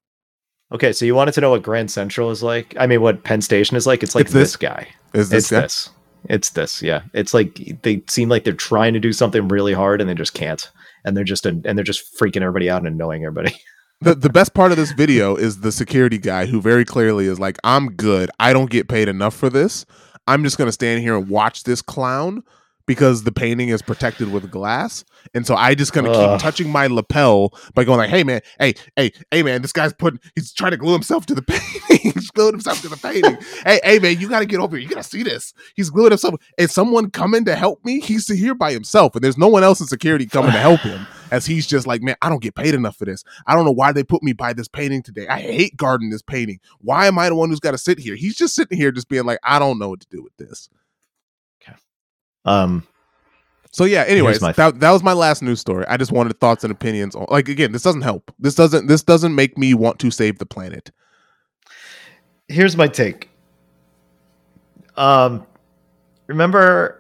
Okay, so you wanted to know what Grand Central is like? I mean, what Penn Station is like? It's like it's this. this. guy. Is this it's guy? this. It's this. Yeah. It's like they seem like they're trying to do something really hard and they just can't. And they're just and they're just freaking everybody out and annoying everybody. the, the best part of this video is the security guy who very clearly is like, I'm good. I don't get paid enough for this. I'm just going to stand here and watch this clown because the painting is protected with glass. And so I just kind of keep touching my lapel by going like, hey man, hey, hey, hey man, this guy's putting he's trying to glue himself to the painting. he's gluing himself to the painting. hey, hey man, you gotta get over here. You gotta see this. He's gluing himself. Is someone coming to help me? He's here by himself, and there's no one else in security coming to help him. As he's just like, man, I don't get paid enough for this. I don't know why they put me by this painting today. I hate guarding this painting. Why am I the one who's got to sit here? He's just sitting here, just being like, I don't know what to do with this. Okay. Um, so yeah, anyways, that, that was my last news story. I just wanted thoughts and opinions on like again, this doesn't help. This doesn't this doesn't make me want to save the planet. Here's my take. Um remember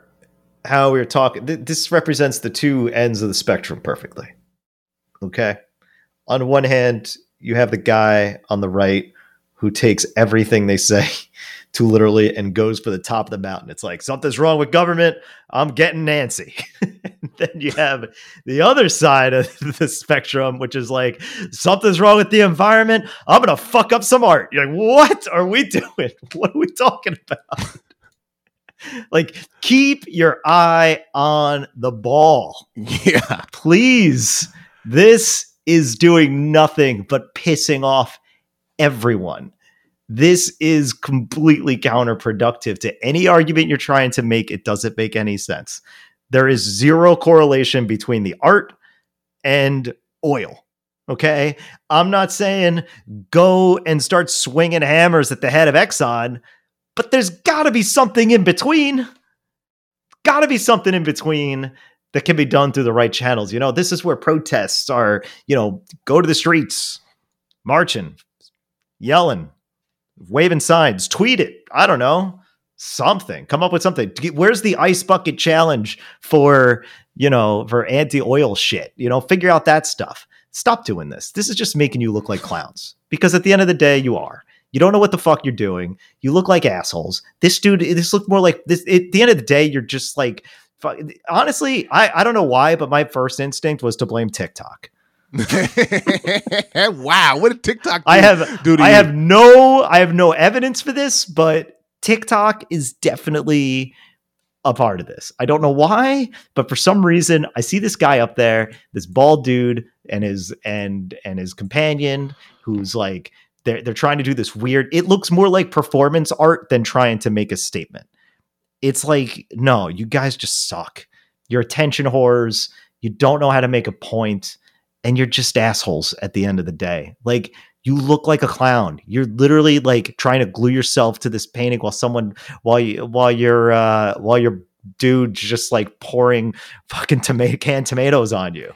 how we were talking th- this represents the two ends of the spectrum perfectly. Okay? On one hand, you have the guy on the right who takes everything they say to literally and goes for the top of the mountain. It's like something's wrong with government. I'm getting Nancy. then you have the other side of the spectrum, which is like something's wrong with the environment. I'm gonna fuck up some art. You're like, what are we doing? What are we talking about? like, keep your eye on the ball. Yeah, please. This is doing nothing but pissing off everyone this is completely counterproductive to any argument you're trying to make. It doesn't make any sense. There is zero correlation between the art and oil. Okay. I'm not saying go and start swinging hammers at the head of Exxon, but there's got to be something in between. Got to be something in between that can be done through the right channels. You know, this is where protests are, you know, go to the streets, marching, yelling, waving signs, tweet it. I don't know. Something. Come up with something. Where's the ice bucket challenge for, you know, for anti-oil shit? You know, figure out that stuff. Stop doing this. This is just making you look like clowns. Because at the end of the day, you are. You don't know what the fuck you're doing. You look like assholes. This dude, this looked more like this. At the end of the day, you're just like, honestly, I, I don't know why, but my first instinct was to blame TikTok. wow, what a TikTok! I have, I you? have no, I have no evidence for this, but TikTok is definitely a part of this. I don't know why, but for some reason, I see this guy up there, this bald dude, and his and and his companion, who's like they're they're trying to do this weird. It looks more like performance art than trying to make a statement. It's like, no, you guys just suck. You're attention whores. You don't know how to make a point and you're just assholes at the end of the day. Like You look like a clown. You're literally like trying to glue yourself to this painting while someone while you while you're uh while your dude just like pouring fucking tomato canned tomatoes on you.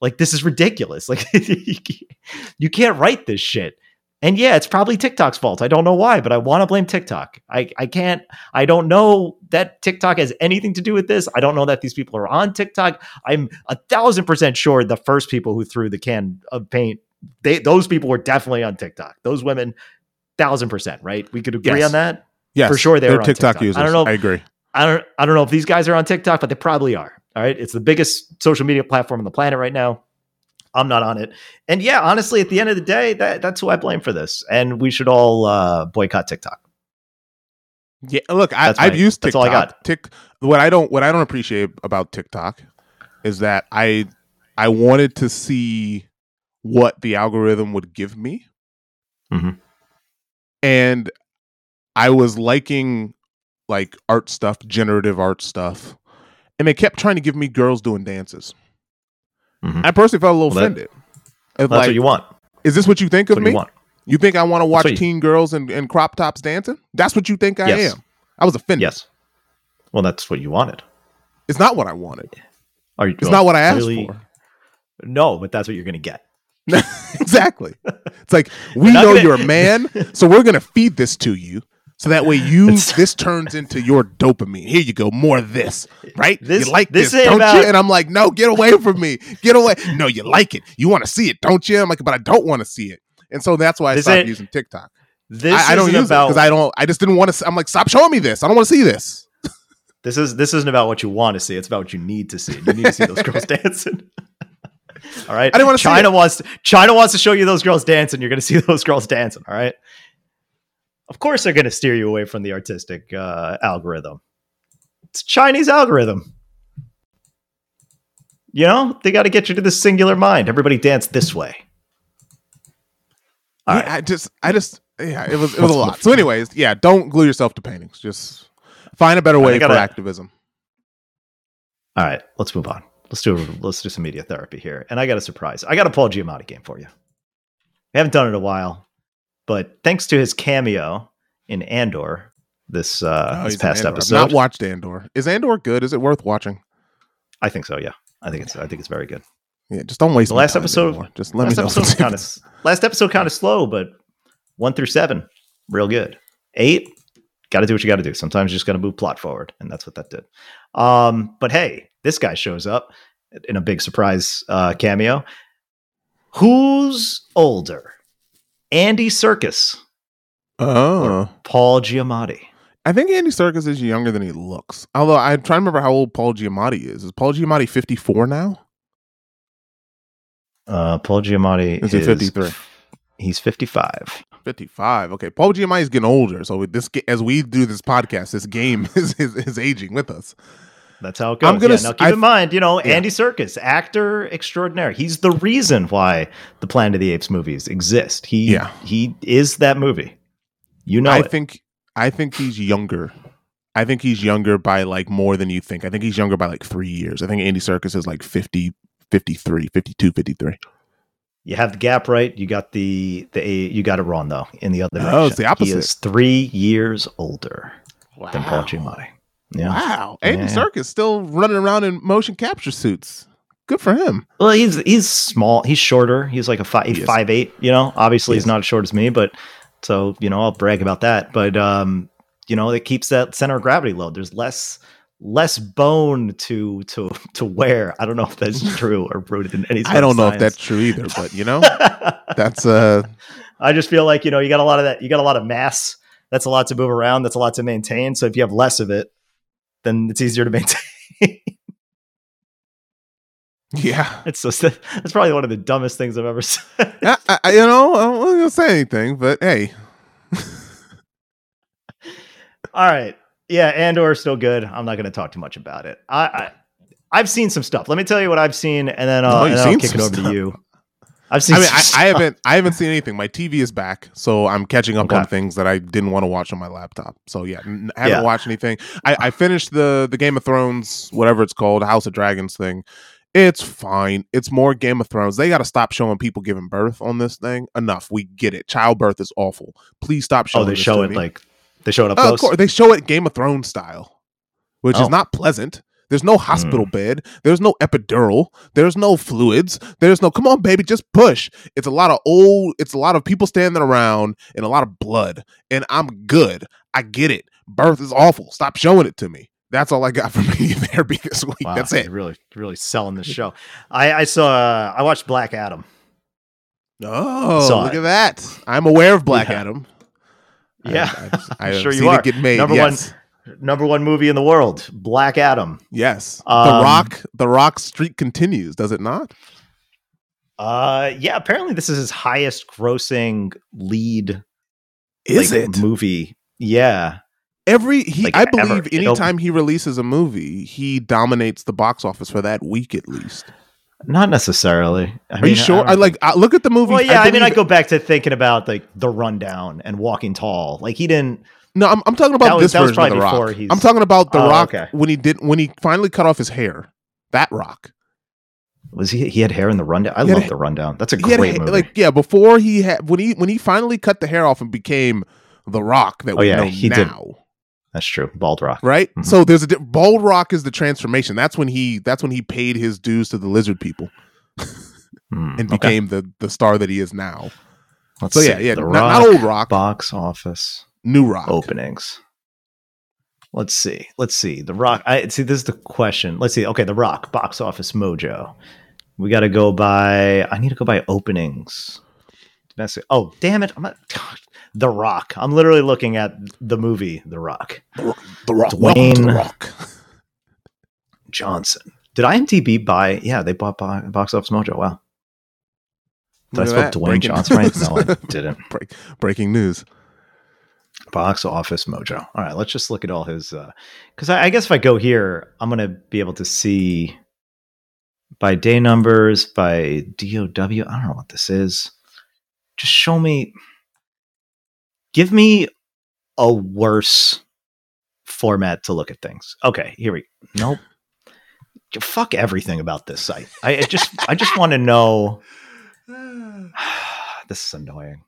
Like this is ridiculous. Like you can't write this shit. And yeah, it's probably TikTok's fault. I don't know why, but I want to blame TikTok. I, I can't, I don't know that TikTok has anything to do with this. I don't know that these people are on TikTok. I'm a thousand percent sure the first people who threw the can of paint, they those people were definitely on TikTok. Those women, thousand percent, right? We could agree Yes. on that. Yes, For sure they they're were on TikTok, TikTok. users. I don't know if- I agree. I don't I don't know if these guys are on TikTok, but they probably are. All right. It's the biggest social media platform on the planet right now. I'm not on it. And yeah, honestly, at the end of the day, that that's who I blame for this. And we should all uh, boycott TikTok. Yeah, look, I, That's I've my- used that's TikTok. all I got. Tik, what I don't, what I don't appreciate about TikTok is that I, I wanted to see what the algorithm would give me, Mhm. and I was liking like art stuff, generative art stuff, and they kept trying to give me girls doing dances. Mhm. I personally felt a little Well, that- offended. That's like, what you want. is this what you think That's of what me? you want. You think I want to watch what you- teen girls and, and crop tops dancing? That's what you think I Yes. am. I was offended. Yes. Well, that's what you wanted. It's not what I wanted. Are you, It's not what I asked clearly- for. No, but that's what you're going to get. exactly. It's like we know gonna- you're a man, so we're gonna feed this to you, so that way you this turns into your dopamine. Here you go, more of this, right? This- you like this this, don't about- you? And I'm like, no, get away from me, get away. No, you like it, you want to see it, don't you? I'm like, but I don't want to see it, and so that's why I This stopped using TikTok. This I, I don't use about it because I don't. I just didn't want to. I'm like, stop showing me this. I don't want to see this. This is this isn't about what you want to see. It's about what you need to see. You need to see those girls dancing. All right. I didn't wanna see China wants to, China wants to show you those girls dancing. You're going to see those girls dancing. All right. Of course, they're going to steer you away from the artistic uh, algorithm. It's a Chinese algorithm. You know, they got to get you to the singular mind. Everybody dance this way. All yeah, right. I just, I just, yeah, it was, it was a lot. So, anyways, yeah, don't glue yourself to paintings. Just find a better way for gotta- activism. All right. Let's move on. Let's do let's do some media therapy here. And I got a surprise. I got a Paul Giamatti game for you. We haven't done it in a while, but thanks to his cameo in Andor this uh Oh, this past Andor. I've episode, not watched Andor. Is Andor good? Is it worth watching? I think so. Yeah, I think it's I think it's very good. Yeah, just don't waste The last episode- anymore. Just let last me know. episode kind of last episode kind of slow, but one through seven, real good. Eight, got to do what you got to do. Sometimes you just got to move plot forward, and that's what that did. Um, but hey, this guy shows up in a big surprise uh, cameo. Who's older, Andy Serkis Oh, Paul Giamatti? I think Andy Serkis is younger than he looks. Although I'm trying to remember how old Paul Giamatti is. Is Paul Giamatti 54 now? Uh, Paul Giamatti Is he 53? He's fifty-five. 55. Okay, Paul Giamatti is getting older. So this, as we do this podcast, this game is is, is aging with us. That's how it goes. I'm gonna yeah, now keep I- in mind, you know, Yeah. Andy Serkis, actor extraordinaire. He's the reason why the Planet of the Apes movies exist. He Yeah. he is that movie. You know I it. think I think he's younger. I think he's younger by like more than you think. I think he's younger by like three years. I think Andy Serkis is like 50, 53, 52, 53. you have the gap right. You got the the you got it wrong though. In the other oh, No, direction, it's the opposite. He is three years older Wow. than Paul Giamatti. Yeah. Wow. Andy Yeah. Serkis still running around in motion capture suits. Good for him. Well, he's he's small. He's shorter. He's like a five is. five eight. You know, obviously He he's not as short as me, but so you know I'll brag about that. But um, you know, it keeps that center of gravity low. There's less less bone to to to wear. I don't know if that's true or rooted in any. I don't know if that's true either, but you know, that's uh I just feel like you know you got a lot of that. You got a lot of mass. That's a lot to move around. That's a lot to maintain. So if you have less of it, then it's easier to maintain. yeah. it's so that's probably one of the dumbest things I've ever said. I, I, you know, I wasn't gonna say anything, but hey, All right. Yeah, Andor is still good. I'm not going to talk too much about it. I, I I've seen some stuff. Let me tell you what I've seen, and then, Oh, uh, you've and then I'll kick it over stuff. to you. I've seen. I mean, some I, stuff. I haven't, I haven't seen anything. My TV is back, so I'm catching up on things that I didn't want to watch on my laptop. So yeah, n- I haven't Yeah. watched anything. I, I finished the the Game of Thrones, whatever it's called, House of Dragons thing. It's fine. It's more Game of Thrones. They got to stop showing people giving birth on this thing. Enough. We get it. Childbirth is awful. Please stop oh, showing. Oh, they this show to it me. like they show it up Oh, of close. course, they show it Game of Thrones style, which Oh. is not pleasant. There's no hospital bed. There's no epidural. There's no fluids. There's no come on, baby, just push. It's a lot of old. It's a lot of people standing around and a lot of blood. And I'm good. I get it. Birth is awful. Stop showing it to me. That's all I got from me therapy this week. Wow, That's it. Really, really selling this show. I, I saw. Uh, I watched Black Adam. Oh, Saw look it. at that. I'm aware of Black Yeah. Adam. Yeah, I, I, have sure you seen are. it get made. Number one- yes. Number one movie in the world, Black Adam. Yes. the Um, Rock. The Rock streak continues. Does it not? Uh, yeah. Apparently, this is his highest grossing lead Is like, it? movie. Yeah. Every he, Like, I ever. believe, It anytime he releases a movie, he dominates the box office for that week at least. Not necessarily. I Are you sure? I, don't like I, look at the movie. Well, yeah. I, mean, I go back to thinking about like The Rundown and Walking Tall. Like he didn't. No, I'm, I'm talking about That was- this that was version of the probably Rock. he's- I'm talking about the Oh, Rock okay. when he did when he finally cut off his hair. That Rock. Was he? He had hair in The Rundown. I He love ha- The Rundown. That's a He had great movie. like yeah, before he had when he when he finally cut the hair off and became the Rock that Oh, we yeah, know he now. did. That's true. Bald Rock. Right, Mhm. so there's a di- bald rock is the transformation. That's when he that's when he paid his dues to the lizard people Hmm, and okay. became the the star that he is now. Let's So yeah, see. yeah, The not, Rock, not old rock, box office new rock. openings. Let's see. Let's see. The Rock. I see. This is the question. Let's see. Okay, The Rock box office mojo. We got to go by. I need to go by openings. Domestic. Oh, damn it! I'm not. The Rock. I'm literally looking at the movie The Rock. The rock, welcome the Dwayne- rock. Johnson. Did IMDb buy? Yeah, they bought bo- Box Office Mojo. Wow. Did I spell Dwayne Johnson right? No, I didn't. Break, breaking news. Box Office Mojo. All right, let's just look at all his. Uh, because I, I guess if I go here, I'm going to be able to see by day numbers, by DOW. I don't know what this is. Just show me. Give me a worse format to look at things. Okay, here we. Nope. Fuck everything about this site. I, I just, I just want to know. this is annoying.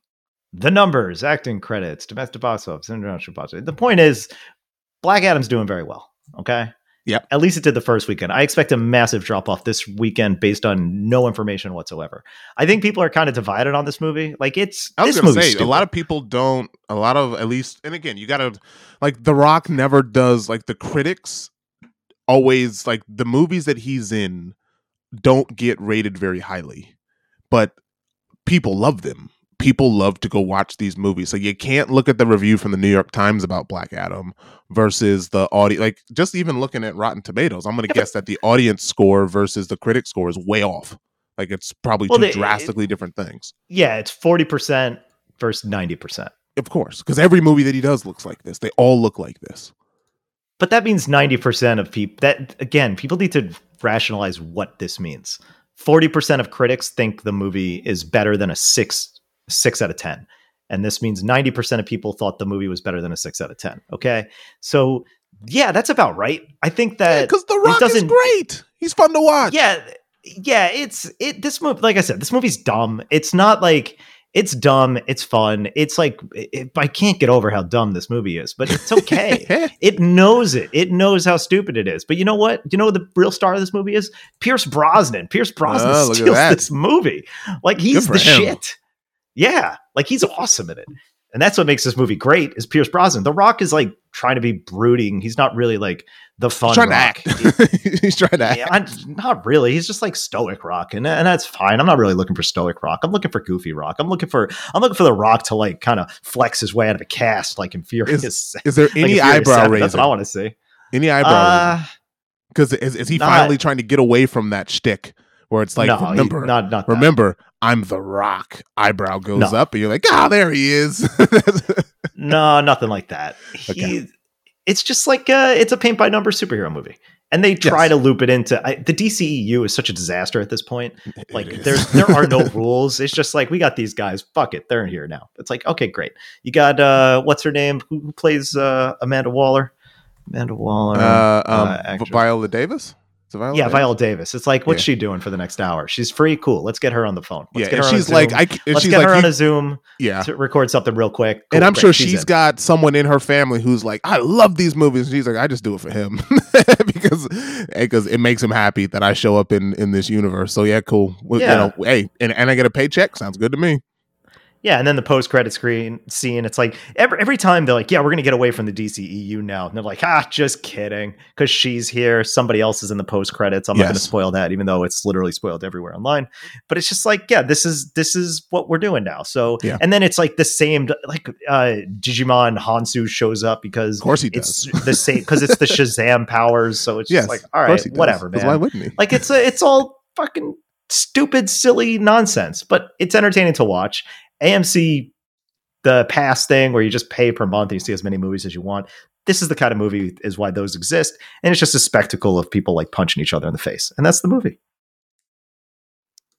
The numbers, acting credits, domestic box office, international box office. The point is, Black Adam's doing very well. Okay. Yeah. At least it did the first weekend. I expect a massive drop off this weekend based on no information whatsoever. I think people are kind of divided on this movie. Like it's I was this gonna say stupid. a lot of people don't. A lot of at least, and again, you gotta like The Rock never does like the critics always like the movies that he's in don't get rated very highly, but people love them. People love to go watch these movies. So you can't look at the review from the New York Times about Black Adam versus the audience. Like just even looking at Rotten Tomatoes, I'm going to guess that the audience score versus the critic score is way off. Like it's probably Well, two they- drastically different things. yeah, it's forty percent versus ninety percent. Of course, because every movie that he does looks like this. They all look like this. But that means 90% of people that again, people need to rationalize what this means. 40% of critics think the movie is better than a 6 6 out of 10. And this means 90% of people thought the movie was better than a 6 out of 10. Okay? So, yeah, that's about right. I think that Because The Rock is great. He's fun to watch. yeah, yeah, it's it this movie like I said, this movie's dumb. It's not like it's dumb, it's fun. It's like it, I can't get over how dumb this movie is, but it's okay. It knows it. It knows how stupid it is. But you know what? You know what the real star of this movie is? Pierce Brosnan. Pierce Brosnan Oh, steals this movie. Like he's the him. shit. Yeah, like he's awesome in it. And that's what makes this movie great is Pierce Brosnan. The Rock is like trying to be brooding. He's not really like the fun He's trying rock. to act. He's trying to act. Yeah, I- not really. He's just like stoic rock, and, and that's fine. I'm not really looking for stoic rock. I'm looking for goofy rock. I'm looking for I'm looking for the rock to like kind of flex his way out of a cast, like in Furious. Is there any Furious eyebrow 7. raising? That's what I want to see. Any eyebrow raising? Uh, Because is, is he not- finally trying to get away from that shtick where it's like, no, he- remember, not not that. remember, I'm the Rock. Eyebrow goes No. up, and you're like, ah, there he is. No, nothing like that. He, It's just like uh, it's a paint by number superhero movie, and they try Yes. to loop it into I, the DCEU is such a disaster at this point. Like there's there are no rules. It's just like we got these guys. Fuck it, they're here now. It's like okay, great. You got uh, what's her name? Who, who plays uh, Amanda Waller? Amanda Waller. uh, um, actress. Viola Davis. Viola yeah, Davis? Viola Davis. It's like, what's Yeah. she doing for the next hour? She's free, cool. Let's get her on the phone. Let's yeah, get her on she's like. I. Let's she's get her on a Zoom yeah. to record something real quick. and I'm great, sure she's in. got someone in her family who's like, I love these movies. And she's like, I just do it for him because eh, because it makes him happy that I show up in in this universe. So yeah, cool. Yeah. You know, hey, and, and I get a paycheck. Sounds good to me. Yeah, and then the post credit screen scene, it's like every every time they're like, "Yeah, we're gonna get away from the DCEU now," and they're like, "Ah, just kidding," because she's here, somebody else is in the post credits. I'm not gonna spoil that, even though it's literally spoiled everywhere online. But it's just like, yeah, this is this is what we're doing now. So, Yeah. and then it's like the same, like uh Djimon Hounsou shows up because Of course he it's does. the same because it's the Shazam powers. So it's yes, just like, all right, whatever, 'cause man. Why wouldn't he? Like it's a, it's all fucking stupid, silly nonsense, but it's entertaining to watch. AMC, the pass thing where you just pay per month and you see as many movies as you want. This is the kind of movie is why those exist, and it's just a spectacle of people like punching each other in the face, and that's the movie.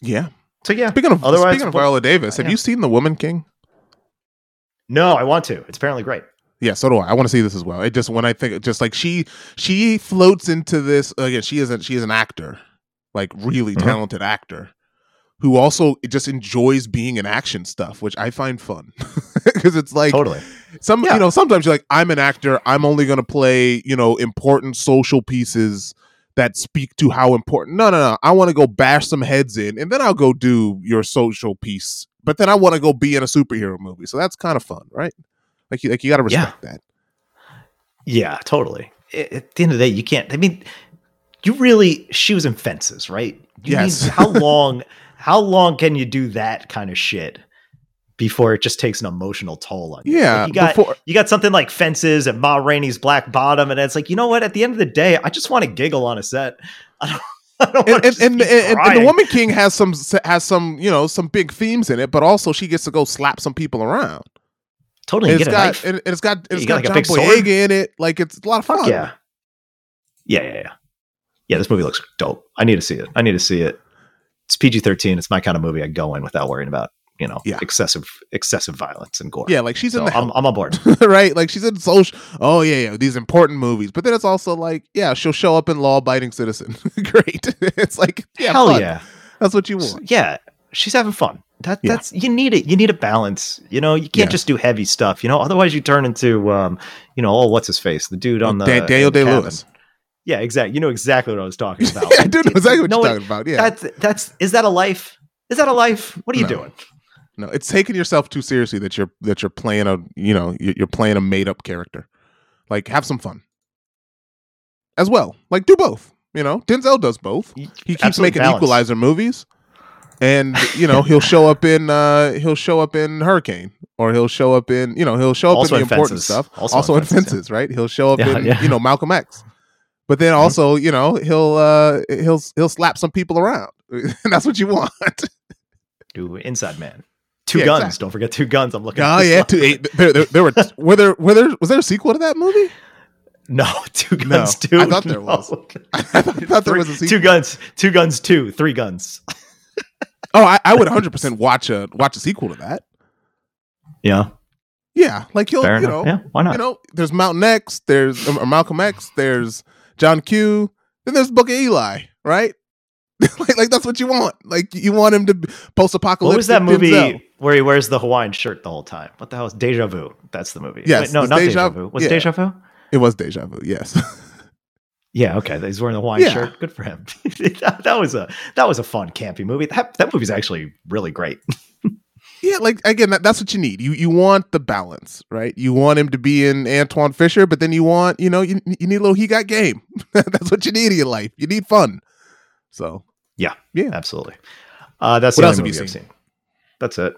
Yeah. So yeah, Speaking of Otherwise, speaking of Viola Davis, have you seen The Woman King? no, I want to. It's apparently great. Yeah, so do I. I want to see this as well. It just when I think just like she she floats into this again. She isn't. She is an actor, like really Mhm. talented actor, who also just enjoys being in action stuff, which I find fun because it's like totally. some Yeah. you know sometimes you're like I'm an actor. I'm only going to play you know important social pieces that speak to how important. No, no, no. I want to go bash some heads in, and then I'll go do your social piece. But then I want to go be in a superhero movie. So that's kind of fun, right? Like you, like you got to Yeah. respect that. Yeah, totally. At the end of the day, you can't. I mean, you really. She was in fences, right? You Yes. How long? How long can you do that kind of shit before it just takes an emotional toll on you? Yeah, Like, you got before- you got something like fences and Ma Rainey's Black Bottom, and it's like you know what? At the end of the day, I just want to giggle on a set. I don't. I don't and and, and, and, and the. Woman King has some has some you know some big themes in it, but also she gets to go slap some people around. totally And it's got and it's got it's you got, got, like, a John big? Boyega in it. Like it's a lot of Fuck fun. yeah. Yeah, yeah, yeah. Yeah, this movie looks dope. I need to see it. I need to see it. It's PG thirteen. It's my kind of movie I go in without worrying about you know Yeah. excessive excessive violence and gore. Yeah, like she's so in the I'm, I'm on board. right? Like she's in social. Oh yeah, yeah, these important movies. But then it's also like, yeah, she'll show up in Law Abiding Citizen. Great. it's like, yeah, Hell fun. yeah, that's what you want. yeah. She's having fun. That Yeah. that's you need it. You need a balance. You know, you can't Yeah. just do heavy stuff. You know, otherwise you turn into um, you know, oh, what's his face, the dude on the Daniel Day. Lewis. Yeah, exactly. You know exactly what I was talking about. yeah, I do know exactly what No, you're talking about. Yeah, That's that's is that a life? Is that a life? What are you No. doing? no, it's taking yourself too seriously that you're that you're playing a you know you're playing a made up character. Like, have some fun as well. Like, do both. You know, Denzel does both. He keeps Absolute making balance. Equalizer movies, and you know he'll show up in uh he'll show up in Hurricane, or he'll show up in you know he'll show up Also in the in important Fences. stuff. Also Also, in Fences, fences, right? He'll show up Yeah, in yeah. you know Malcolm X, but then Mhm. also you know he'll uh he'll he'll slap some people around. and that's what you want. Do Inside Man. Two Yeah, guns. exactly. Don't forget two guns. I'm looking. Oh at yeah, two, eight, there, there, there were were there were there was there a sequel to that movie? No, two No, guns. Two. I thought there No. was. I thought there Three- was a sequel. two guns. Two guns. Two. Three guns. Oh, I, I would 100 percent watch a watch a sequel to that. Yeah. Yeah, like he'll Fair you enough. know yeah. Why not? you know, there's Mountain X, there's or Malcolm X, there's John Q, then there's Book of Eli, right? like, like that's what you want. Like you want him to post apocalyptic. what was that movie Denzel. where he wears the Hawaiian shirt the whole time? What the hell is Deja Vu? That's the movie. Yes, Wait, no, not Deja- Deja, Vu. Was yeah. Deja Vu? It was Deja Vu. Yes. Yeah. Okay. He's wearing the Hawaiian Yeah. shirt. Good for him. that, that was a that was a fun campy movie. That that movie's actually really great. Yeah, like again, that, that's what you need. You you want the balance, right? You want him to be in Antwone Fisher, but then you want you know you you need a little he got game. that's what you need in your life. You need fun. So Yeah. yeah. Absolutely. Uh, that's What the only have you movie I've seen. That's it.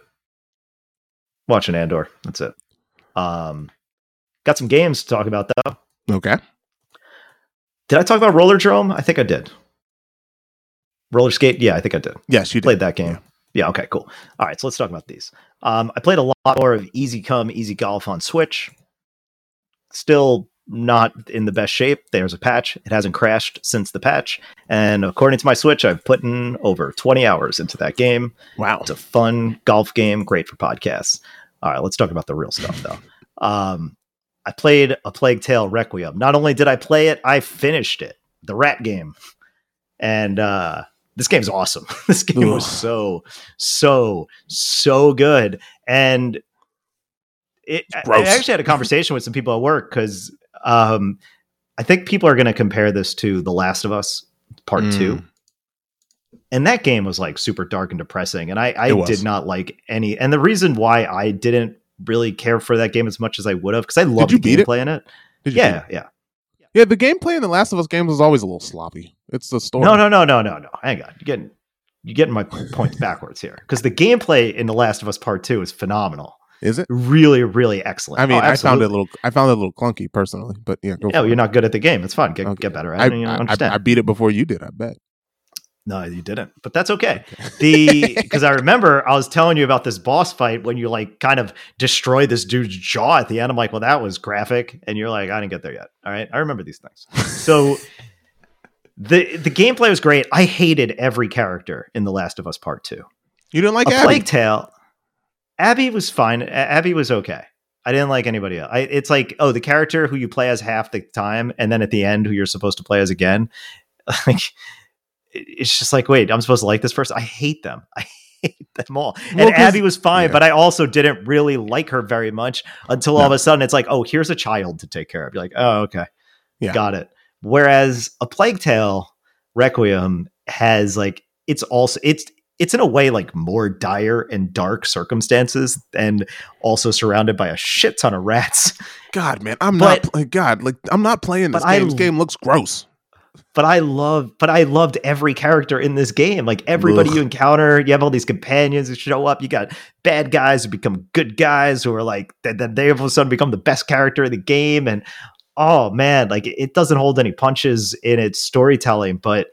Watching Andor. That's it. Um, got some games to talk about though. Okay. Did I talk about Roller Drome? I think I did. Roller Skate? Yeah, I think I did. Yes, you did. Played that game. Yeah. Okay, cool. All right, so let's talk about these. Um, I played a lot more of Easy Come, Easy Golf on Switch. Still not in the best shape. There's a patch. It hasn't crashed since the patch. And according to my Switch, I've put in over 20 hours into that game. Wow. It's a fun golf game, great for podcasts. All right, let's talk about the real stuff though. Um, I played a Plague Tale Requiem. Not only did I play it, I finished it. The rat game. and uh, this game's awesome. this game Ugh. was so so so good, and it, I actually had a conversation with some people at work because um, I think people are going to compare this to The Last of Us Part mm. Two, and that game was like super dark and depressing, and I, I did not like any. And the reason why I didn't really care for that game as much as I would have because I loved the gameplay it? in it. yeah, yeah. Yeah, the gameplay in the Last of Us games is always a little sloppy. It's the story. No, no, no, no, no, no. Hang on. You're getting you're getting my points backwards here. Because the gameplay in The Last of Us Part Two is phenomenal. Is it really, really excellent? I mean, oh, I found it a little. I found it a little clunky personally, but yeah. Go yeah, you're not good at the game. It's fine. Get okay. get better at it. I, I, I, beat it before you did. I bet. No, you didn't. But that's okay. The because I remember I was telling you about this boss fight when you like kind of destroy this dude's jaw at the end. I'm like, well, that was graphic, and you're like, I didn't get there yet. All right, I remember these things. So the the gameplay was great. I hated every character in The Last of Us Part Two. You didn't like a Abby? Plague Tale. Abby was fine. Abby was okay. I didn't like anybody else. I, it's like, oh, the character who you play as half the time, and then at the end, who you're supposed to play as again. Like it's just like, wait, I'm supposed to like this person? I hate them. I hate them all. Well, and Abby was fine, yeah. but I also didn't really like her very much until all of a sudden it's like, oh, here's a child to take care of. You're like, oh, okay. Yeah. Got it. Whereas a Plague Tale Requiem has like it's also it's it's in a way like more dire and dark circumstances and also surrounded by a shit ton of rats. God, man, I'm but, not God, like I'm not playing this game. I, this game looks gross but I love, but I loved every character in this game. Like everybody Ugh. you encounter, you have all these companions who show up. You got bad guys who become good guys who are like that. Then they all of a sudden become the best character in the game. And oh man, like it doesn't hold any punches in its storytelling, but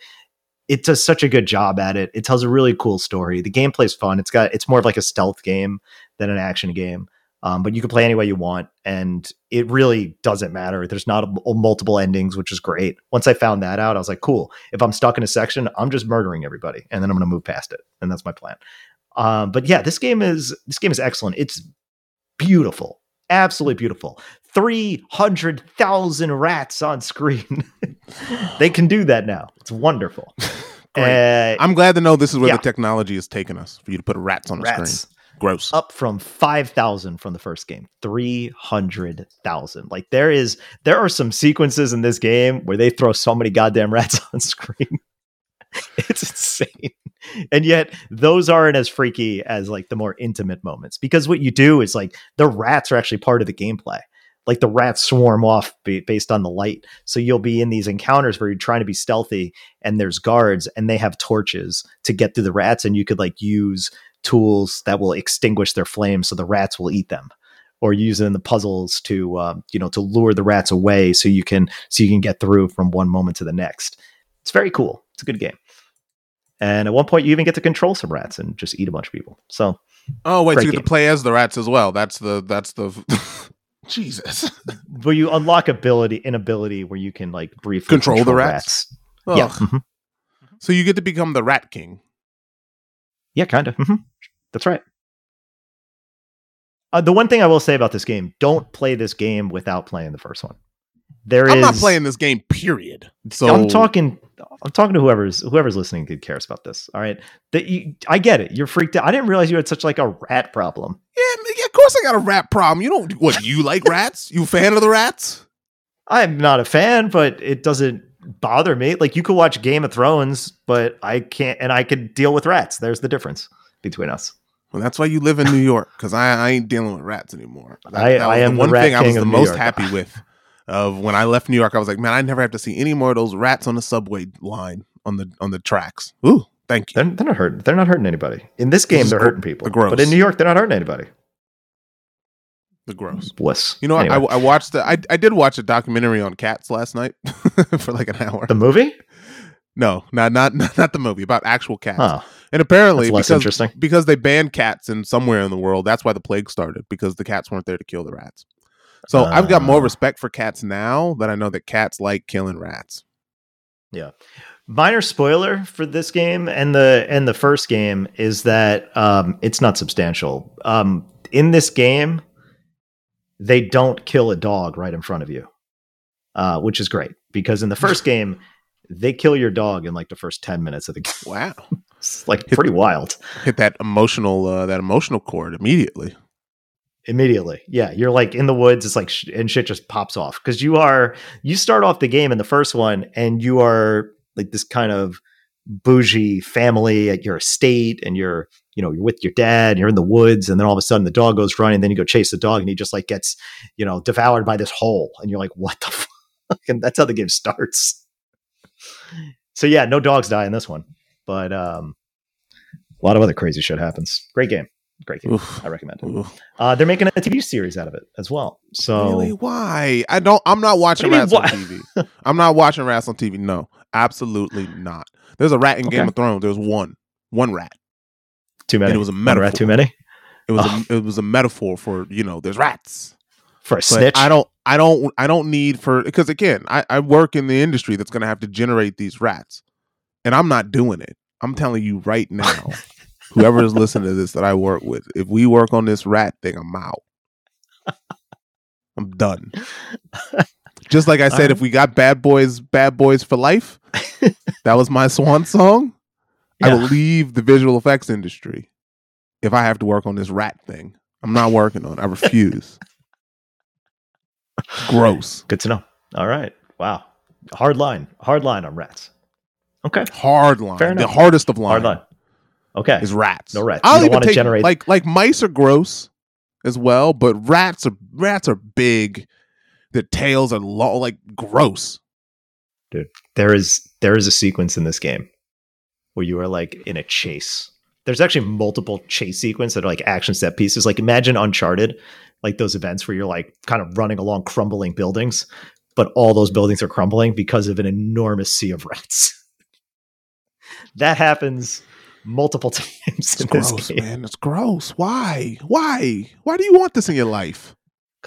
it does such a good job at it. It tells a really cool story. The gameplay's fun. It's got it's more of like a stealth game than an action game. Um, but you can play any way you want, and it really doesn't matter. There's not a, a multiple endings, which is great. Once I found that out, I was like, cool. If I'm stuck in a section, I'm just murdering everybody, and then I'm going to move past it, and that's my plan. Um, but yeah, this game is this game is excellent. It's beautiful, absolutely beautiful. Three hundred thousand rats on screen. they can do that now. It's wonderful. Uh, I'm glad to know this is where yeah. the technology has taken us for you to put rats on the rats. screen. Gross. Up from 5,000 from the first game. 300,000. Like there is there are some sequences in this game where they throw so many goddamn rats on screen. it's insane. And yet those aren't as freaky as like the more intimate moments because what you do is like the rats are actually part of the gameplay like the rats swarm off based on the light. So you'll be in these encounters where you're trying to be stealthy and there's guards and they have torches to get through the rats and you could like use tools that will extinguish their flames so the rats will eat them or use it in the puzzles to um, you know to lure the rats away so you can so you can get through from one moment to the next. It's very cool. It's a good game. And at one point you even get to control some rats and just eat a bunch of people. So oh wait so you get game. to play as the rats as well. That's the that's the jesus. Where you unlock ability an ability where you can like briefly control, control the rats, rats. yeah mm-hmm. so you get to become the rat king yeah, kind of. Mm-hmm. That's right. Uh, the one thing I will say about this game: don't play this game without playing the first one. There I'm is, not playing this game. Period. So I'm talking. I'm talking to whoever's whoever's listening who cares about this. All right, that you, I get it. You're freaked out. I didn't realize you had such like a rat problem. Yeah, yeah, of course I got a rat problem. You don't. What you like rats? You fan of the rats? I'm not a fan, but it doesn't bother me. Like you could watch Game of Thrones, but I can't, and I could deal with rats. There's the difference between us. Well, that's why you live in New York, because I, I, ain't dealing with rats anymore. That, I, that I am the one thing I was the most happy with. Of when I left New York, I was like, man, I never have to see any more of those rats on the subway line on the on the tracks. Ooh, thank you. They're, they're not hurting. They're not hurting anybody in this game. This they're hurting people. But in New York, they're not hurting anybody. The gross bliss. You know, anyway. I, I watched the. I, I did watch a documentary on cats last night for like an hour. The movie? No, not not not the movie about actual cats. Huh. And apparently, because interesting. because they banned cats in somewhere in the world, that's why the plague started because the cats weren't there to kill the rats. So uh, I've got more ah. respect for cats now that I know that cats like killing rats. Yeah. Minor spoiler for this game and the and the first game is that um, it's not substantial. Um, in this game, they don't kill a dog right in front of you, uh, which is great because in the first game, they kill your dog in like the first 10 minutes of the game. Wow. It's like pretty wild. Hit that emotional uh, that emotional chord immediately. Immediately. Yeah. You're like in the woods. It's like, sh- and shit just pops off because you are, you start off the game in the first one and you are like this kind of bougie family at your estate and you're, you know, you're with your dad and you're in the woods and then all of a sudden the dog goes running. Then you go chase the dog and he just like gets, you know, devoured by this hole. And you're like, what the fuck? And that's how the game starts. So yeah, no dogs die in this one, but um, a lot of other crazy shit happens. Great game. Great game. Oof. I recommend it. Uh, they're making a TV series out of it as well. So Really? Why? I don't. I'm not watching rats on TV. I'm not watching rats on TV. No, absolutely not. There's a rat in Game of Thrones. There's one, one rat. too many. And it was a One metaphor. rat too many It was Oh. a, it was a metaphor for you know there's rats. for a But snitch. I don't I don't I don't need for because again I, I work in the industry that's going to have to generate these rats, and I'm not doing it. I'm telling you right now, whoever is listening to this that I work with, if we work on this rat thing, I'm out. I'm done. Just like I said, Alright. if we got bad boys, bad boys for life, that was my swan song. I will leave the visual effects industry if I have to work on this rat thing. I'm not working on. it. I refuse. Gross. Good to know. All right. Wow. Hard line. Hard line on rats. Okay. Hard line. Fair The hardest of line, Hard line. Okay. is rats. No rats. I'll even take generate- like like mice are gross as well, but rats are rats are big. The tails are long, like gross. Dude, there is there is a sequence in this game where you are like in a chase. There's actually multiple chase sequence that are like action set pieces. Like imagine Uncharted, like those events where you're like kind of running along crumbling buildings, but all those buildings are crumbling because of an enormous sea of rats. that happens multiple times It's in this gross, game man. It's gross. Why? Why? Why do you want this in your life?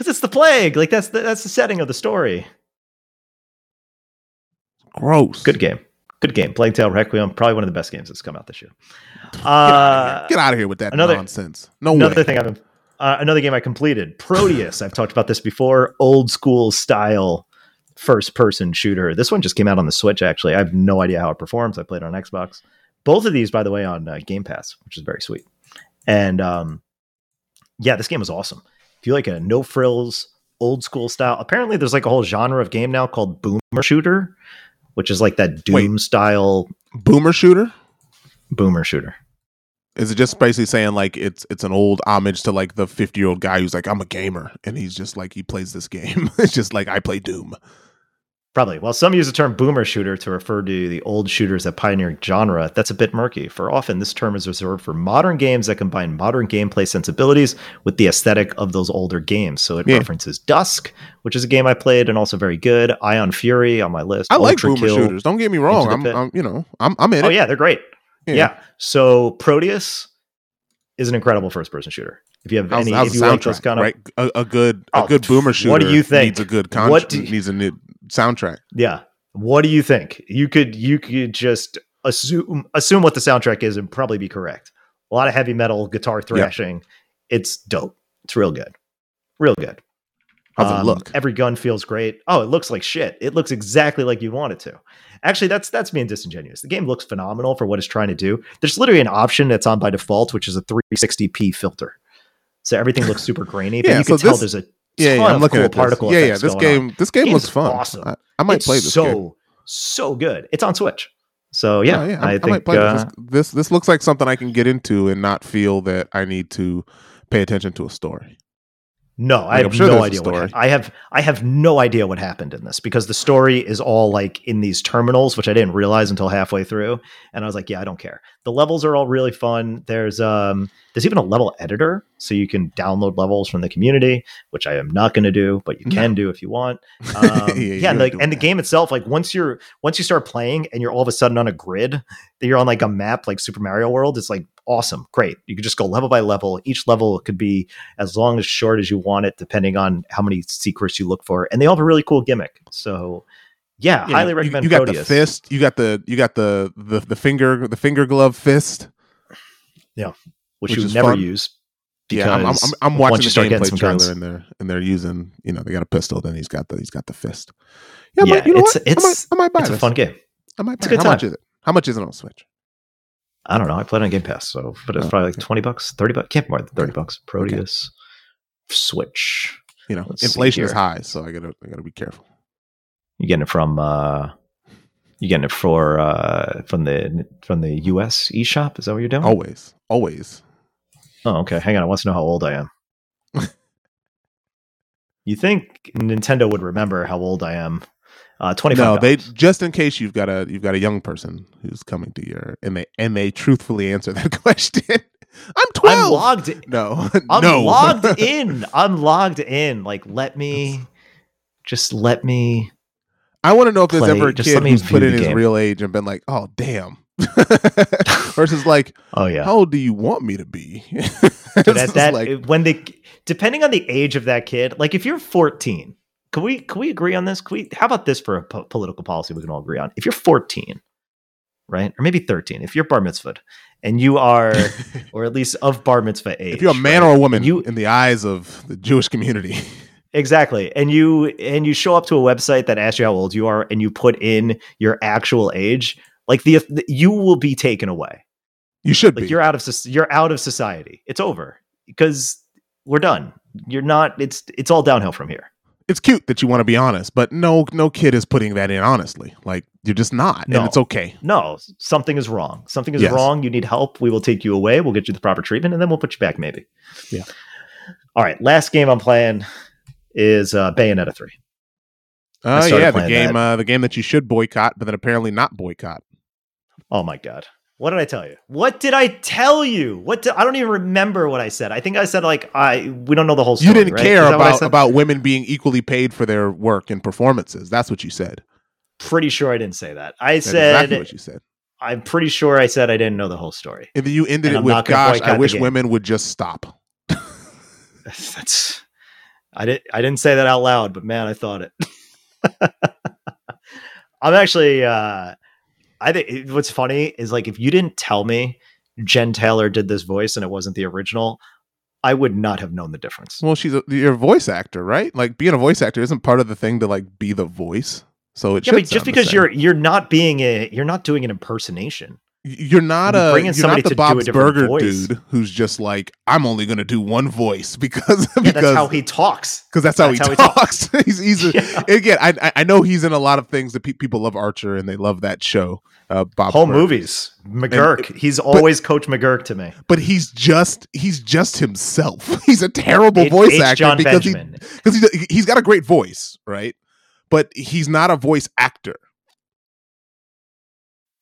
Because it's the plague. Like that's the, that's the setting of the story. Gross. Good game. Good game. Plague Tale Requiem, probably one of the best games that's come out this year. Get, out Uh, of here. Get out of here with that another- nonsense. No another way. thing I've been, uh, another game I completed, Prodeus. I've talked about this before. Old school style first person shooter. This one just came out on the Switch. Actually, I have no idea how it performs. I played it on Xbox. Both of these, by the way, on uh, Game Pass, which is very sweet. And um, yeah, this game was awesome. If you like a no frills, old school style, apparently there's like a whole genre of game now called boomer shooter, which is like that Wait. Doom style Boomer shooter? boomer shooter. Is it just basically saying like it's it's an old homage to like the 50 year old guy who's like, I'm a gamer and he's just like he plays this game. it's just like I play Doom. Probably. While some use the term boomer shooter to refer to the old shooters that pioneered genre. That's a bit murky, for often this term is reserved for modern games that combine modern gameplay sensibilities with the aesthetic of those older games. So it Yeah. references Dusk, which is a game I played and also very good. Ion Fury on my list. I like Ultra boomer Kill. shooters. Don't get me wrong. I'm. I'm you know, I'm I'm in Oh it. Oh, yeah, they're great. Yeah. Yeah. So Prodeus is an incredible first person shooter. If you have How's, any, how's if you like those kind of right? A, a good a Oh, good boomer shooter. what do you think? Needs a good con- What do you- needs a new soundtrack. Yeah. What do you think? You could you could just assume assume what the soundtrack is and probably be correct. A lot of heavy metal, guitar thrashing. It's dope. It's real good. Real good. How's it Um, look? Every gun feels great. Oh, it looks like shit. It looks exactly like you want it to. Actually, that's that's being disingenuous. The game looks phenomenal for what it's trying to do. There's literally an option that's on by default, which is a 360p filter. So everything looks super grainy, but Yeah, you so can tell this- there's a Yeah, yeah, I'm looking cool at particle Yeah, yeah. This going on. game, this game looks fun. awesome. I, I might it's play this so game. so good. It's on Switch. So yeah, Oh, yeah, I, I, think might play uh, this. this. This looks like something I can get into and not feel that I need to pay attention to a story. no, I Like, I'm have sure no idea what I have. I have no idea what happened in this because the story is all like in these terminals, which I didn't realize until halfway through, and I was like, yeah, I don't care. The levels are all really fun. There's um, there's even a level editor, so you can download levels from the community, which I am not going to do, but you No. can do if you want. Um, Yeah, yeah, and, like, and the game itself, like once you're once you start playing and you're all of a sudden on a grid, that you're on like a map like Super Mario World, it's like awesome, great. You could just go level by level. Each level could be as long as short as you want it, depending on how many secrets you look for, and they all have a really cool gimmick. So yeah, Yeah, highly recommend. You, got Prodeus. the fist. You got the you got the the, the finger the finger glove fist. Which, which you never fun. use. Yeah, I'm, I'm, I'm, watching you the gameplay some trailer guns. and they're and they're using you know they got a pistol then he's got the he's got the fist. Yeah, Yeah, might, you know it's what? it's I might, I might buy it's a fun game. I might. It's a buy it. good How much is it? How much is it on Switch? I don't know. I played on Game Pass, so but it's Oh, probably like okay. twenty bucks, thirty bucks. Can't be more than thirty Okay. bucks. Prodeus, Switch. You know, Let's inflation is high, so I gotta I gotta be careful. You getting it from? uh You getting it for uh from the from the U.S. eShop? Is that what you're doing? Always, always. Oh, okay. Hang on. I want to know how old I am. you think Nintendo would remember how old I am? Uh, twenty five. No, they just in case you've got a you've got a young person who's coming to your and they and they truthfully answer that question. I'm twelve. I'm logged. In. no, I'm no. logged in. I'm logged in. Like, let me, just let me. I want to know if there's Play- ever a kid who's put in his game. real age and been like, "Oh, damn," versus like, Oh yeah. "How old do you want me to be?" Dude, at that like, when they depending on the age of that kid like if you're 14 can we can we agree on this can we how about this for a po- political policy we can all agree on if you're 14 right or maybe 13 if you're bar mitzvahed and you are or at least of bar mitzvah age if you're a man right? or a woman you- in the eyes of the Jewish community, exactly and you and you show up to a website that asks you how old you are and you put in your actual age like the you will be taken away you should like be. you're out of you're out of society it's over because we're done you're not it's it's all downhill from here it's cute that you want to be honest, but no, no kid is putting that in honestly. Like you're just not, No. and it's okay. no something is wrong something is Yes. wrong you need help we will take you away we'll get you the proper treatment and then we'll put you back maybe Yeah. all right last game i'm playing is uh bayonetta 3 I Uh, yeah, the game, uh, the game that you should boycott, but then apparently not boycott. Oh my god what did i tell you what did i tell you what did, i don't even remember what i said i think i said like i we don't know the whole story You didn't right? care Is that what I about about women being equally paid for their work and performances. That's what you said. pretty sure i didn't say that i That's said exactly what you said. i'm pretty sure i said i didn't know the whole story And then you ended And it I'm with, "Gosh, I wish women would just stop." that's I didn't I didn't say that out loud, but man, I thought it. I'm actually uh I think what's funny is like if you didn't tell me Jen Taylor did this voice and it wasn't the original, I would not have known the difference. Well, she's a, you're a voice actor, right? Like being a voice actor isn't part of the thing to like be the voice. So it Yeah, but just because you're you're not being a you're not doing an impersonation. You're not a you're not the Bob's Burger voice. dude who's just like I'm only going to do one voice because Yeah, because that's how he talks. because that's how that's he how he talks. he's he's a, Yeah. again. I I- I know he's in a lot of things that pe- people love Archer and they love that show. Uh, Bob Home Movies. McGuirk. he's always Coach McGuirk to me. but he's just he's just himself. He's a terrible It- voice it's actor John because he because he, he's got a great voice, right? But he's not a voice actor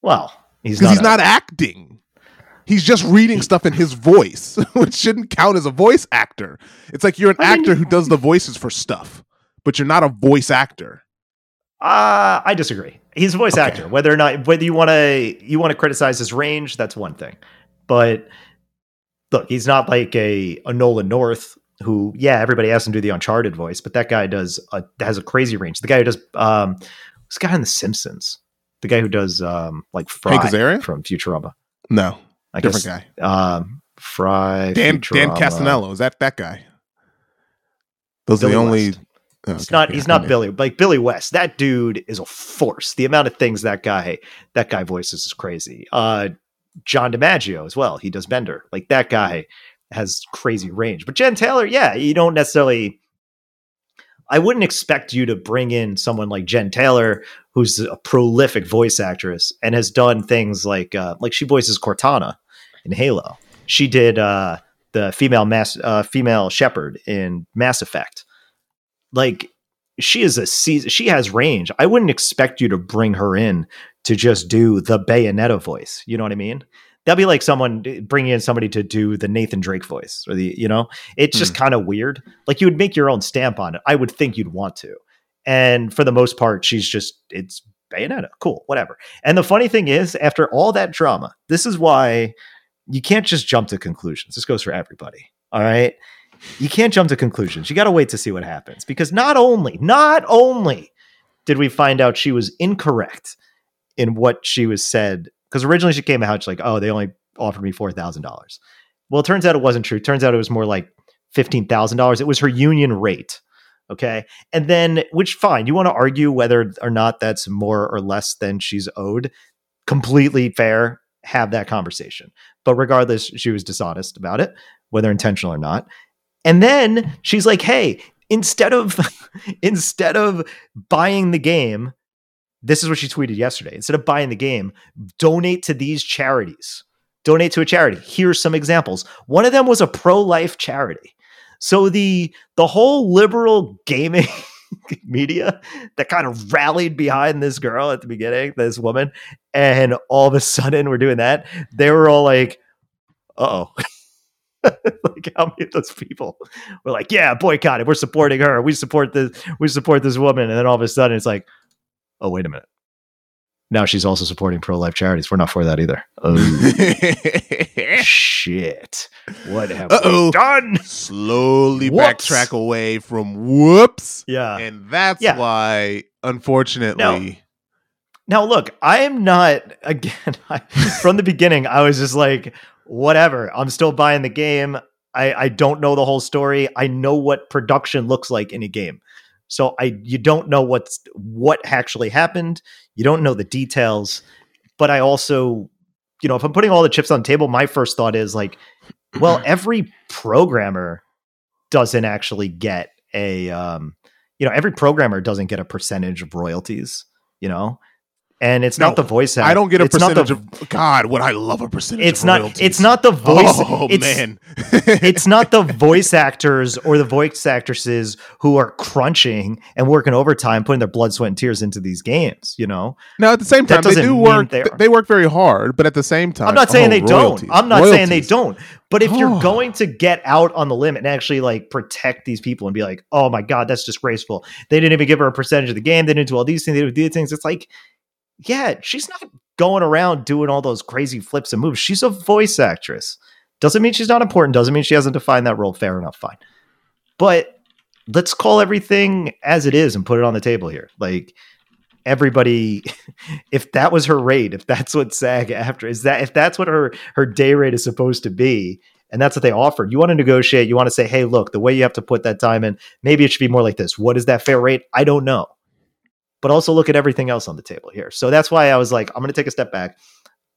Well, he's because not. he's a- not acting. He's just reading stuff in his voice, which shouldn't count as a voice actor. It's like you're an I mean, actor who does the voices for stuff, but you're not a voice actor. Uh, I disagree. He's a voice Okay. actor. Whether or not whether you want to you want to criticize his range, that's one thing. But look, he's not like a, a Nolan North who, yeah, everybody asks him to do the Uncharted voice, but that guy does a, has a crazy range. The guy who does um, this guy in The Simpsons, the guy who does um like Fry Hank Azaria? from Futurama. No, I different guess guy. um Fry Dan Dan Castellaneta is that that guy? Those Billy are the only. West. Oh, He's okay, not. yeah, he's not. Billy. Like Billy West. That dude is a force. The amount of things that guy that guy voices is crazy. Uh, John DiMaggio as well. He does Bender. Like that guy has crazy range. But Jen Taylor, yeah, you don't necessarily. I wouldn't expect you to bring in someone like Jen Taylor, who's a prolific voice actress and has done things like uh, like she voices Cortana in Halo. She did uh, the female mass uh, female Shepard in Mass Effect. Like she is a she has range. I wouldn't expect you to bring her in to just do the Bayonetta voice. You know what I mean? That'd be like someone bringing in somebody to do the Nathan Drake voice or the, you know, it's just kind of weird. Like you would make your own stamp on it. I would think you'd want to. And for the most part, she's just, it's Bayonetta. Cool, whatever. And the funny thing is, after all that drama, this is why you can't just jump to conclusions. This goes for everybody. All right. You can't jump to conclusions. You got to wait to see what happens because not only, not only did we find out she was incorrect in what she was said, because originally she came out, she's like, oh, they only offered me $4,000. Well, it turns out it wasn't true. It turns out it was more like $15,000. It was her union rate. Okay. And then, which fine, you want to argue whether or not that's more or less than she's owed. Completely fair. Have that conversation. But regardless, she was dishonest about it, whether intentional or not. And then she's like, hey, instead of instead of buying the game, this is what she tweeted yesterday. Instead of buying the game, donate to these charities. Donate to a charity. Here's some examples. One of them was a pro-life charity. So the the whole liberal gaming media that kind of rallied behind this girl at the beginning, this woman, and all of a sudden we're doing that. They were all like, "Oh." like how many of those people were like, "Yeah, boycott it. We're supporting her. We support this. We support this woman." And then all of a sudden, it's like, "Oh, wait a minute. Now she's also supporting pro life charities. We're not for that either. Oh, shit. What have Uh-oh. we done? Slowly Whoops. backtrack away from whoops. Yeah. And that's Yeah. why, unfortunately, Now, look, I am not, again, I, from the beginning, I was just like, whatever. I'm still buying the game. I, I don't know the whole story. I know what production looks like in a game. So I you don't know what's what actually happened. You don't know the details. But I also, you know, if I'm putting all the chips on the table, my first thought is like, well, every programmer doesn't actually get a um, you know, every programmer doesn't get a percentage of royalties, you know? And it's No, not the voice I don't get a it's not the- percentage of God. What I love a percentage? it's of not royalties. it's not the voice Oh it's, man, it's not the voice actors or the voice actresses who are crunching and working overtime putting their blood sweat and tears into these games you know Now at the same time, they do work. they They, work very hard, but at the same time, i'm not saying oh, they royalties, don't i'm not saying they don't but if you're Oh. going to get out on the limb and actually like protect these people and be like oh my god that's disgraceful they didn't even give her a percentage of the game they didn't do all these things they didn't do these things it's like yeah she's not going around doing all those crazy flips and moves. She's a voice actress. Doesn't mean she's not important. Doesn't mean she hasn't defined that role. Fair enough fine. But let's call everything as it is and put it on the table here. Like everybody if that was her rate if that's what SAG-AFTRA is that if that's what her her day rate is supposed to be and that's what they offered you want to negotiate you want to say hey look the way you have to put that time in maybe it should be more like this. What is that fair rate? I don't know but also look at everything else on the table here so that's why i was like i'm going to take a step back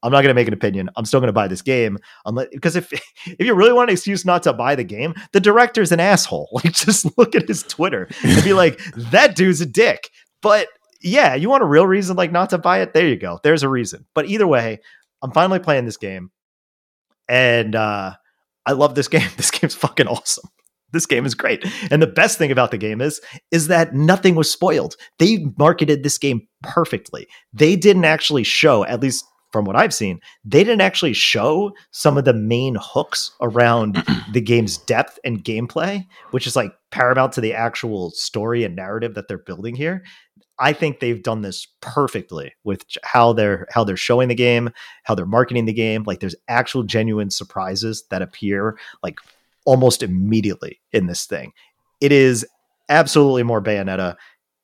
i'm not going to make an opinion i'm still going to buy this game unless because if if you really want an excuse not to buy the game the director's an asshole like just look at his twitter and be like that dude's a dick but yeah, you want a real reason like not to buy it? There you go. There's a reason. But either way, I'm finally playing this game. And uh I love this game. This game's fucking awesome. This game is great. And the best thing about the game is is that nothing was spoiled. They marketed this game perfectly. They didn't actually show, at least from what I've seen, they didn't actually show some of the main hooks around the game's depth and gameplay, which is like paramount to the actual story and narrative that they're building here. I think they've done this perfectly with how they're how they're showing the game, how they're marketing the game. Like there's actual genuine surprises that appear like almost immediately in this thing. It is absolutely more Bayonetta.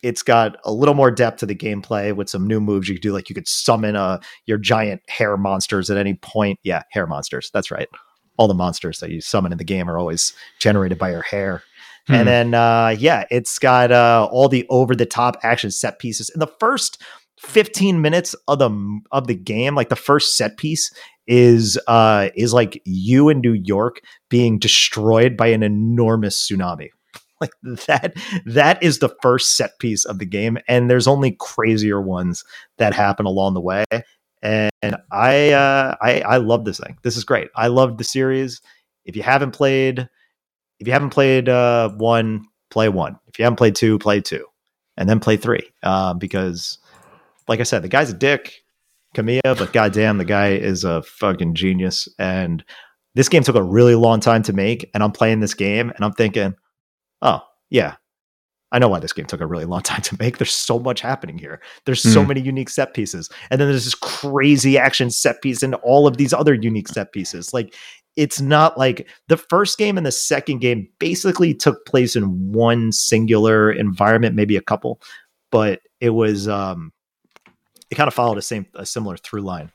It's got a little more depth to the gameplay with some new moves you could do. Like you could summon uh, your giant hair monsters at any point. Yeah, hair monsters. That's right. All the monsters that you summon in the game are always generated by your hair. Hmm. And then uh yeah, it's got uh all the over the top action set pieces. In the first 15 minutes of the of the game, like the first set piece is uh is like you in New York being destroyed by an enormous tsunami. Like that that is the first set piece of the game and there's only crazier ones that happen along the way. And I uh I I love this thing. This is great. I love the series. If you haven't played if you haven't played uh, one, play one. If you haven't played two, play two, and then play three. Uh, because, like I said, the guy's a dick, Kamiya, but goddamn, the guy is a fucking genius. And this game took a really long time to make, and I'm playing this game, and I'm thinking, oh yeah, I know why this game took a really long time to make. There's so much happening here. There's so Hmm. many unique set pieces, and then there's this crazy action set piece and all of these other unique set pieces. Like it's not like the first game and the second game basically took place in one singular environment, maybe a couple, but it was um it kind of followed a same a similar through line.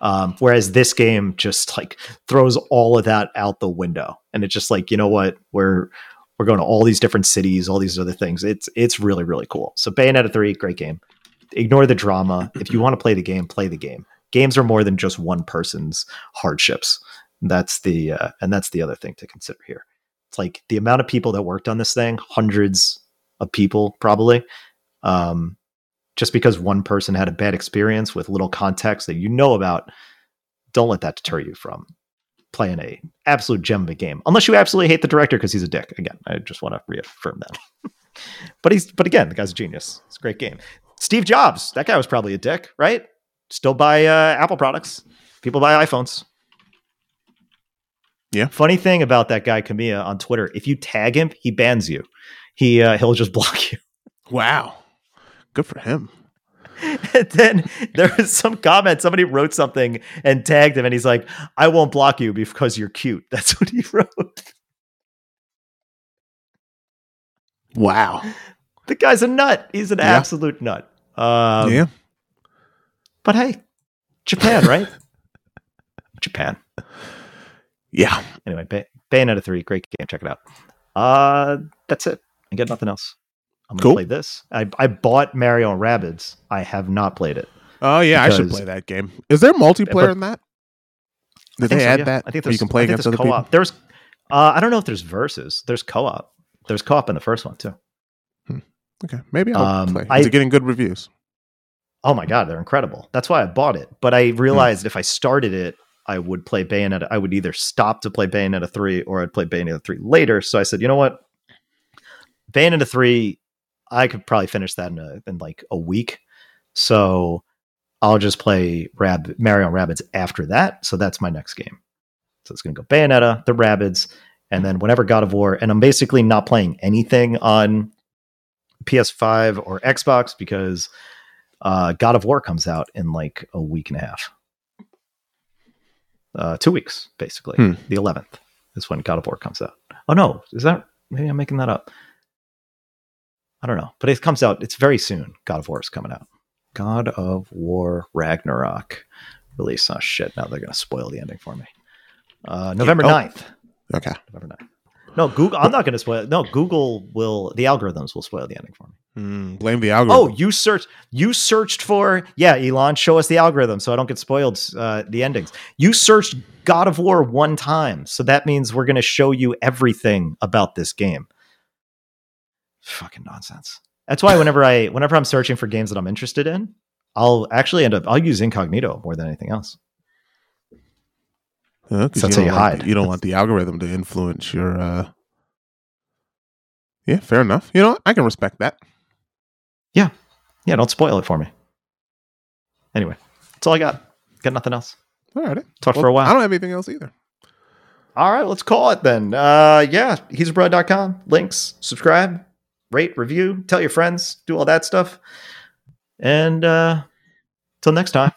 Um, whereas this game just like throws all of that out the window, and it's just like you know what we're We're going to all these different cities, all these other things. It's it's really really cool. So Bayonetta three, great game. Ignore the drama. If you want to play the game, play the game. Games are more than just one person's hardships. That's the uh, and that's the other thing to consider here. It's like the amount of people that worked on this thing, hundreds of people probably. Um, just because one person had a bad experience with little context that you know about, don't let that deter you from playing a absolute gem of a game. Unless you absolutely hate the director because he's a dick. Again, I just want to reaffirm that. but he's but again, the guy's a genius. It's a great game. Steve Jobs, that guy was probably a dick, right? Still buy uh, Apple products. People buy iPhones. Yeah. Funny thing about that guy Kamiya on Twitter, if you tag him, he bans you. He uh, he'll just block you. Wow. Good for him. and then there was some comment. Somebody wrote something and tagged him, and he's like, "I won't block you because you're cute." That's what he wrote. Wow. The guy's a nut. He's an Yeah. absolute nut. Um, yeah. But hey, Japan, right? Japan. Yeah. Anyway, Bay- Bayonetta 3, great game. Check it out. Uh, that's it. I got nothing else. I'm Cool. play this. I, I bought Mario and Rabbids. I have not played it. Oh yeah, I should play that game. Is there multiplayer But- in that? Did they so, add yeah. that? I think there's, you can play against other co-op. people. There's, uh, I don't know if there's verses. There's co-op. There's co-op in the first one too. Okay, maybe I'll Um, play. Is I- it getting good reviews? Oh my god, they're incredible. That's why I bought it. But I realized if I started it, I would play Bayonetta. I would either stop to play Bayonetta 3 or I'd play Bayonetta 3 later. So I said, you know what? Bayonetta 3, I could probably finish that in, a, in like a week. So I'll just play Rab- Mario and Rabbids after that. So that's my next game. So it's going to go Bayonetta, the Rabbids, and then whenever God of War. And I'm basically not playing anything on PS5 or Xbox because uh, God of War comes out in like a week and a half. Uh, two weeks, basically. Hmm. The 11th is when God of War comes out. Oh, no. Is that maybe I'm making that up? I don't know. But it comes out, it's very soon. God of War is coming out. God of War Ragnarok release. Oh, shit. Now they're going to spoil the ending for me. Uh, November oh. 9th. Okay. November 9th. No, Google. I'm not going to spoil. It. No, Google will. The algorithms will spoil the ending for me. Hmm, blame the algorithm. Oh, you searched. You searched for. Yeah, Elon, show us the algorithm so I don't get spoiled. Uh, the endings. You searched God of War one time, so that means we're going to show you everything about this game. Fucking nonsense. That's why whenever I whenever I'm searching for games that I'm interested in, I'll actually end up I'll use incognito more than anything else. So that's you how don't you want- hide. You don't want the algorithm to influence your. uh Yeah, fair enough. You know. I can respect that. Yeah, yeah. don't spoil it for me. Anyway, that's all I got. Got nothing else. All right. Talked Well, for a while. I don't have anything else either. All right, let's call it then. Uh, yeah, he's abroad.com. Links, subscribe, rate, review, tell your friends, do all that stuff. And uh, till next time.